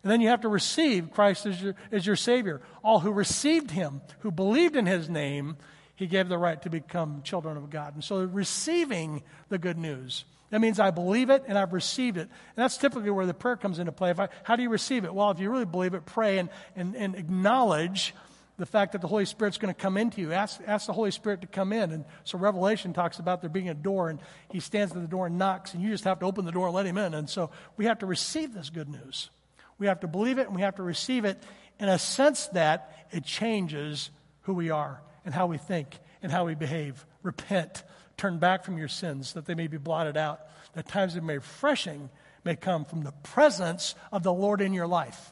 And then you have to receive Christ as your, as your Savior. All who received him, who believed in his name, he gave the right to become children of God. And so receiving the good news. That means I believe it and I've received it. And that's typically where the prayer comes into play. I, how do you receive it? Well, if you really believe it, pray and, and, and acknowledge the fact that the Holy Spirit's going to come into you. Ask, ask the Holy Spirit to come in. And so Revelation talks about there being a door, and he stands at the door and knocks, and you just have to open the door and let him in. And so we have to receive this good news. We have to believe it, and we have to receive it in a sense that it changes who we are and how we think and how we behave. Repent, turn back from your sins that they may be blotted out, that times of refreshing may come from the presence of the Lord in your life.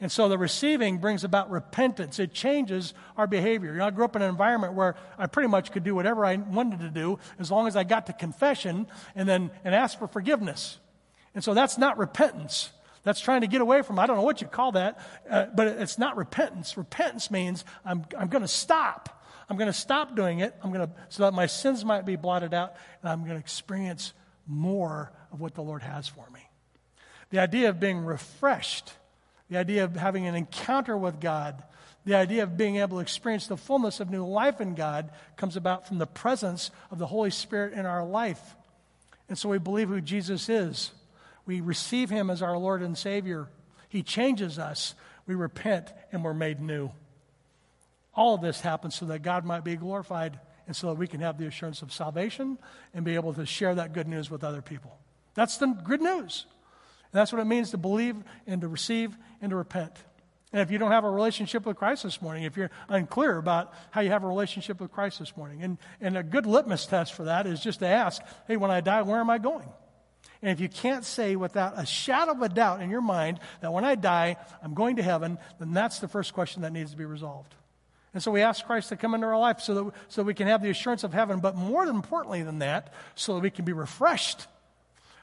And so the receiving brings about repentance. It changes our behavior. You know, I grew up in an environment where I pretty much could do whatever I wanted to do as long as I got to confession and then and ask for forgiveness. And so that's not repentance. That's trying to get away from, I don't know what you call that, uh, but it's not repentance. Repentance means I'm, I'm going to stop. I'm going to stop doing it. I'm going to, so that my sins might be blotted out and I'm going to experience more of what the Lord has for me. The idea of being refreshed the idea of having an encounter with God, the idea of being able to experience the fullness of new life in God comes about from the presence of the Holy Spirit in our life. And so we believe who Jesus is. We receive him as our Lord and Savior. He changes us. We repent and we're made new. All of this happens so that God might be glorified and so that we can have the assurance of salvation and be able to share that good news with other people. That's the good news. And that's what it means to believe and to receive and to repent. And if you don't have a relationship with Christ this morning, if you're unclear about how you have a relationship with Christ this morning, and, and a good litmus test for that is just to ask, hey, when I die, where am I going? And if you can't say without a shadow of a doubt in your mind that when I die, I'm going to heaven, then that's the first question that needs to be resolved. And so we ask Christ to come into our life so that, so we can have the assurance of heaven, but more importantly than that, so that we can be refreshed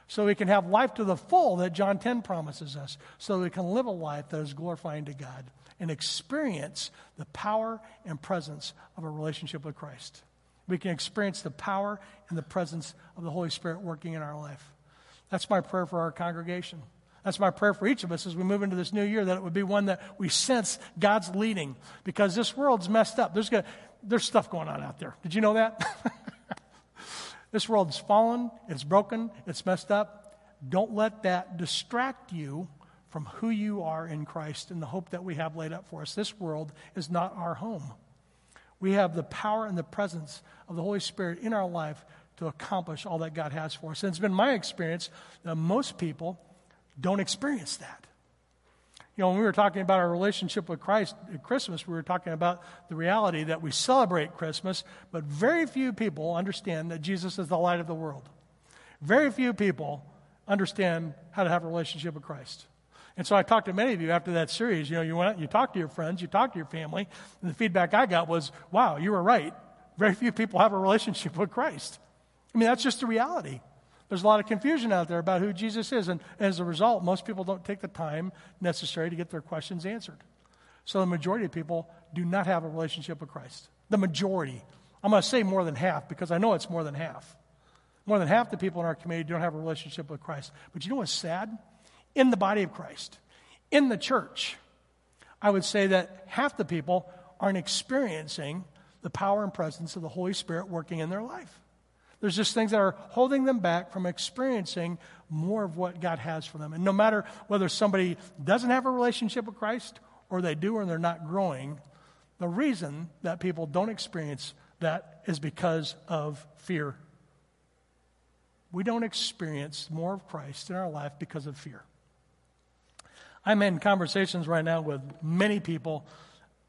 so we can have life to the full that John 10 promises us, so we can live a life that is glorifying to God and experience the power and presence of a relationship with Christ. We can experience the power and the presence of the Holy Spirit working in our life. That's my prayer for our congregation. That's my prayer for each of us as we move into this new year, that it would be one that we sense God's leading because this world's messed up. There's, there's stuff going on out there. Did you know that? [LAUGHS] This world's fallen, it's broken, it's messed up. Don't let that distract you from who you are in Christ and the hope that we have laid up for us. This world is not our home. We have the power and the presence of the Holy Spirit in our life to accomplish all that God has for us. And it's been my experience that most people don't experience that. You know, when we were talking about our relationship with Christ at Christmas, we were talking about the reality that we celebrate Christmas, but very few people understand that Jesus is the light of the world. Very few people understand how to have a relationship with Christ. And so I talked to many of you after that series. You know, you went out, you talked to your friends, you talked to your family, and the feedback I got was, wow, you were right. Very few people have a relationship with Christ. I mean, that's just the reality. There's a lot of confusion out there about who Jesus is, and as a result, most people don't take the time necessary to get their questions answered. So the majority of people do not have a relationship with Christ. The majority. I'm going to say more than half because I know it's more than half. More than half the people in our community don't have a relationship with Christ. But you know what's sad? In the body of Christ, in the church, I would say that half the people aren't experiencing the power and presence of the Holy Spirit working in their life. There's just things that are holding them back from experiencing more of what God has for them. And no matter whether somebody doesn't have a relationship with Christ or they do and they're not growing, the reason that people don't experience that is because of fear. We don't experience more of Christ in our life because of fear. I'm in conversations right now with many people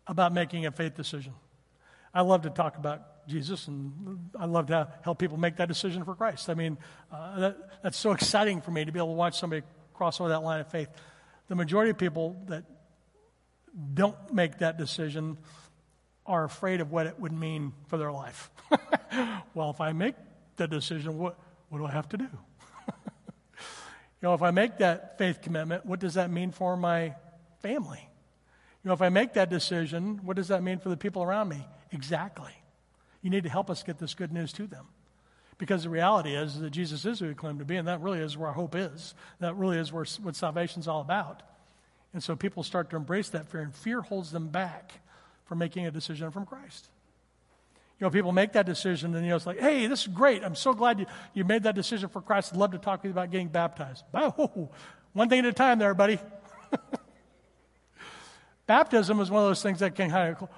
about making a faith decision. I love to talk about Jesus, and I love to help people make that decision for Christ. I mean, uh, that, that's so exciting for me to be able to watch somebody cross over that line of faith. The majority of people that don't make that decision are afraid of what it would mean for their life. [LAUGHS] well, if I make that decision, what, what do I have to do? [LAUGHS] you know, if I make that faith commitment, what does that mean for my family? You know, if I make that decision, what does that mean for the people around me? Exactly. You need to help us get this good news to them. Because the reality is that Jesus is who he claimed to be, and that really is where our hope is. That really is where, what salvation's all about. And so people start to embrace that fear, and fear holds them back from making a decision from Christ. You know, people make that decision, and you know, it's like, hey, this is great. I'm so glad you, you made that decision for Christ. I'd love to talk to you about getting baptized. Oh, one thing at a time there, buddy. [LAUGHS] Baptism is one of those things that can kind of,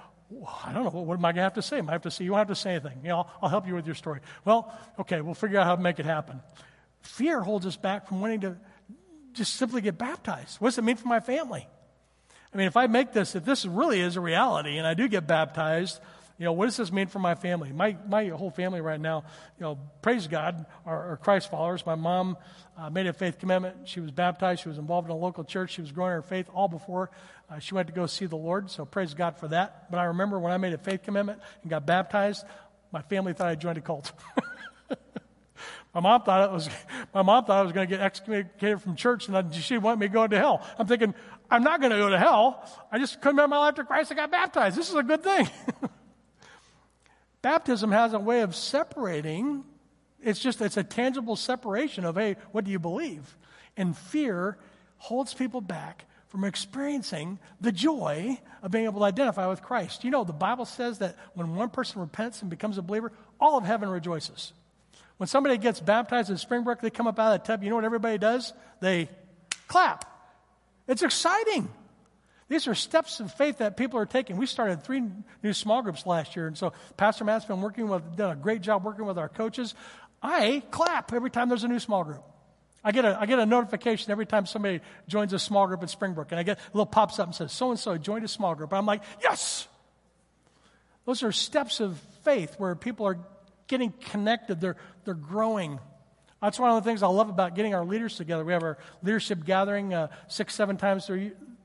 I don't know, what am I going to have to say? I have to say, you don't have to say anything. You know, I'll, I'll help you with your story. Well, okay, we'll figure out how to make it happen. Fear holds us back from wanting to just simply get baptized. What does it mean for my family? I mean, if I make this, if this really is a reality and I do get baptized, you know, what does this mean for my family? My, my whole family right now, you know, praise God, are, are Christ followers. My mom uh, made a faith commitment. She was baptized. She was involved in a local church. She was growing her faith all before uh, she went to go see the Lord. So praise God for that. But I remember when I made a faith commitment and got baptized, my family thought I joined a cult. [LAUGHS] my mom thought it was. My mom thought I was going to get excommunicated from church, and she wanted me going to hell. I'm thinking, I'm not going to go to hell. I just committed my life to Christ I got baptized. This is a good thing. [LAUGHS] Baptism has a way of separating. It's just, it's a tangible separation of, hey, what do you believe? And fear holds people back from experiencing the joy of being able to identify with Christ. You know, the Bible says that when one person repents and becomes a believer, all of heaven rejoices. When somebody gets baptized in Springbrook, they come up out of the tub, you know what everybody does? They clap. It's exciting. These are steps of faith that people are taking. We started three new small groups last year, and so Pastor Matt's been working with, done a great job working with our coaches. I clap every time there's a new small group. I get a, I get a notification every time somebody joins a small group at Springbrook, and I get a little pops up and says, so and so joined a small group. I'm like, yes! Those are steps of faith where people are getting connected, they're, they're growing. That's one of the things I love about getting our leaders together. We have our leadership gathering uh, six, seven times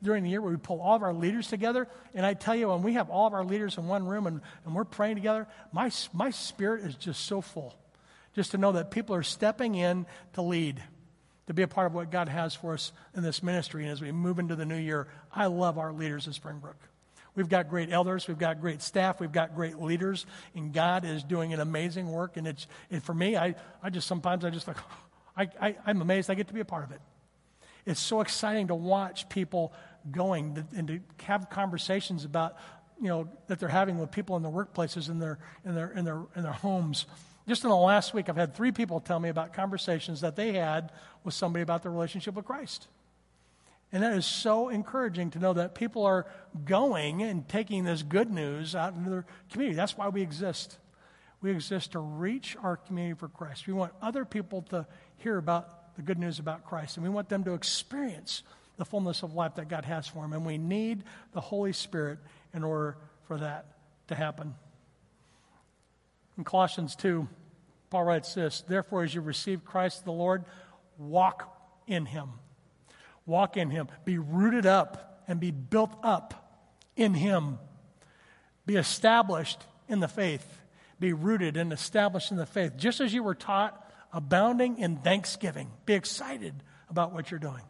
during the year where we pull all of our leaders together. And I tell you, when we have all of our leaders in one room and, and we're praying together, my, my spirit is just so full. Just to know that people are stepping in to lead, to be a part of what God has for us in this ministry. And as we move into the new year, I love our leaders at Springbrook. We've got great elders, we've got great staff, we've got great leaders, and God is doing an amazing work. And it's and for me, I, I just sometimes I just like [LAUGHS] I, I, I'm amazed I get to be a part of it. It's so exciting to watch people going and to have conversations about you know that they're having with people in their workplaces in their in their in their in their homes just in the last week i've had three people tell me about conversations that they had with somebody about their relationship with christ and that is so encouraging to know that people are going and taking this good news out into their community. That's why we exist. We exist to reach our community for Christ. We want other people to hear about the good news about Christ, and we want them to experience the fullness of life that God has for them. And we need the Holy Spirit in order for that to happen. In Colossians 2, Paul writes this Therefore, as you receive Christ the Lord, walk in him Walk in Him. Be rooted up and be built up in Him. Be established in the faith. Be rooted and established in the faith. Just as you were taught, abounding in thanksgiving. Be excited about what you're doing.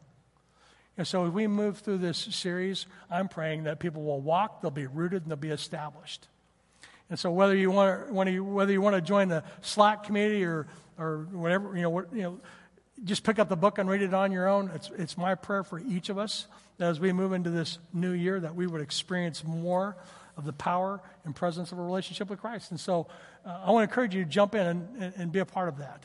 And so as we move through this series, I'm praying that people will walk, they'll be rooted, and they'll be established. And so whether you want to, whether you want to join the Slack community or, or whatever, you know, what, you know, just pick up the book and read it on your own. It's, it's my prayer for each of us that as we move into this new year that we would experience more of the power and presence of a relationship with Christ. And so uh, I want to encourage you to jump in and, and, and, be a part of that.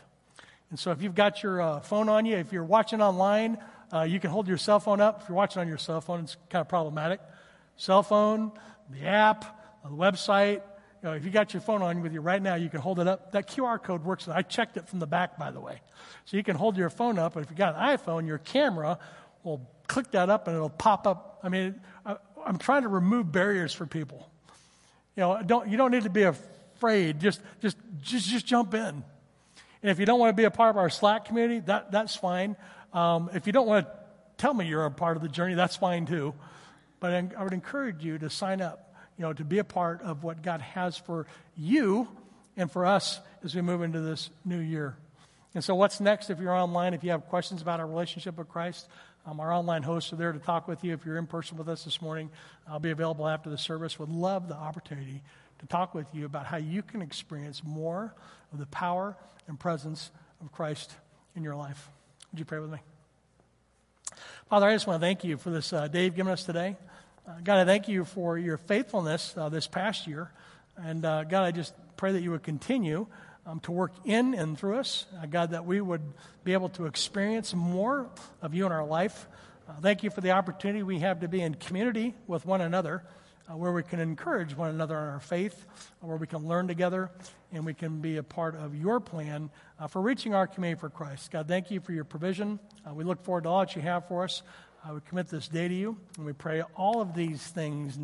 And so if you've got your uh, phone on you, if you're watching online, uh, you can hold your cell phone up. If you're watching on your cell phone, it's kind of problematic. Cell phone, the app, the website, you know, if you got your phone on with you right now, you can hold it up. That QR code works. I checked it from the back, by the way. So you can hold your phone up, and if you got an iPhone, your camera will click that up and it'll pop up. I mean, I, I'm trying to remove barriers for people. You know, don't, you don't need to be afraid. Just, just, just, just jump in. And if you don't want to be a part of our Slack community, that, that's fine. Um, if you don't want to tell me you're a part of the journey, that's fine too. But I, would encourage you to sign up you know, to be a part of what God has for you and for us as we move into this new year. And so, what's next if you're online? If you have questions about our relationship with Christ, um, our online hosts are there to talk with you. If you're in person with us this morning, I'll be available after the service. Would love the opportunity to talk with you about how you can experience more of the power and presence of Christ in your life. Would you pray with me? Father, I just want to thank you for this uh, day you've given us today. Uh, God, I thank you for your faithfulness uh, this past year. And uh, God, I just pray that you would continue um, to work in and through us. Uh, God, that we would be able to experience more of you in our life. Uh, thank you for the opportunity we have to be in community with one another, uh, where we can encourage one another in our faith, where we can learn together, and we can be a part of your plan uh, for reaching our community for Christ. God, thank you for your provision. Uh, we look forward to all that you have for us. Uh, we commit this day to you, and we pray all of these things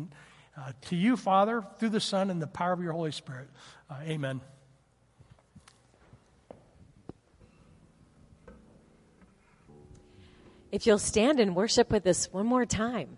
uh, to you, Father, through the Son and the power of your Holy Spirit. Uh, amen. If you'll stand and worship with us one more time.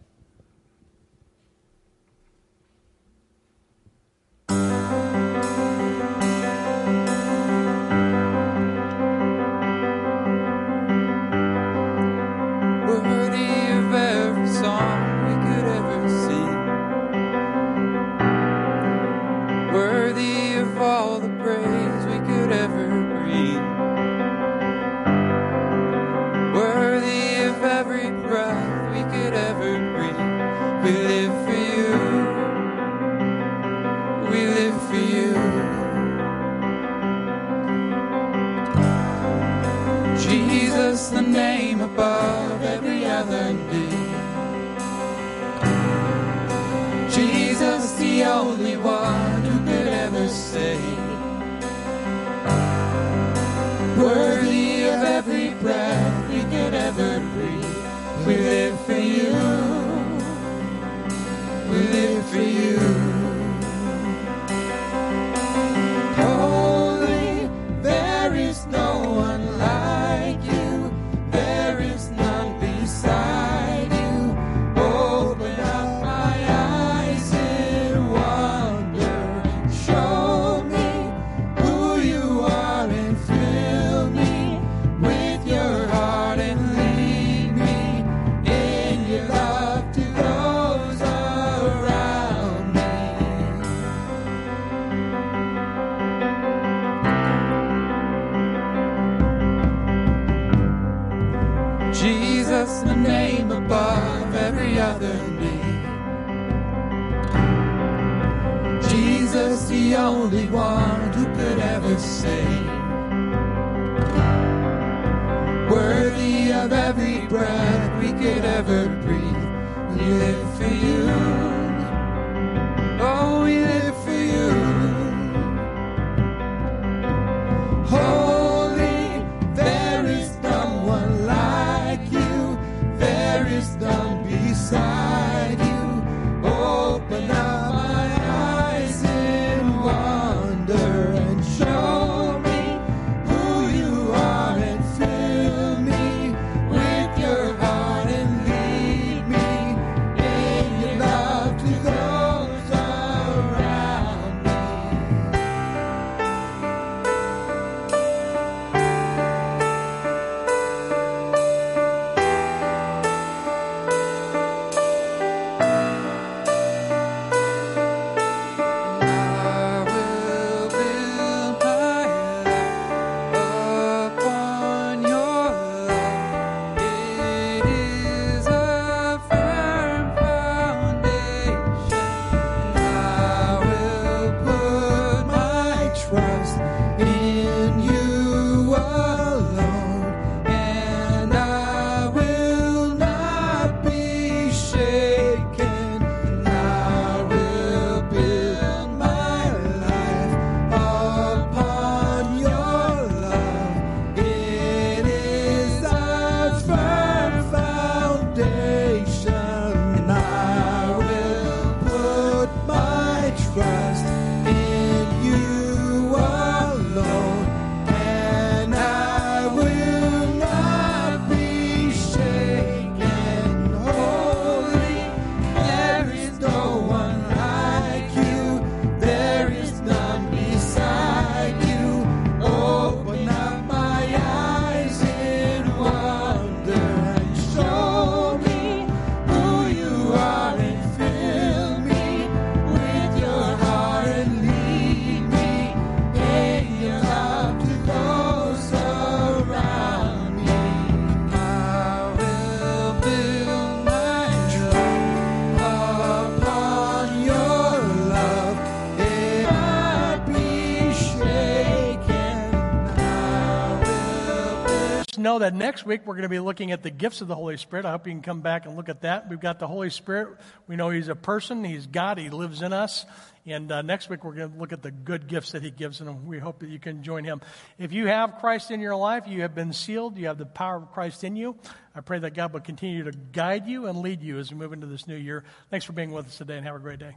That next week we're going to be looking at the gifts of the Holy Spirit. I hope you can come back and look at that. We've got the Holy Spirit. We know He's a person, He's God, He lives in us. And uh, next week we're going to look at the good gifts that He gives, and we hope that you can join Him. If you have Christ in your life, you have been sealed, you have the power of Christ in you. I pray that God will continue to guide you and lead you as we move into this new year. Thanks for being with us today, and have a great day.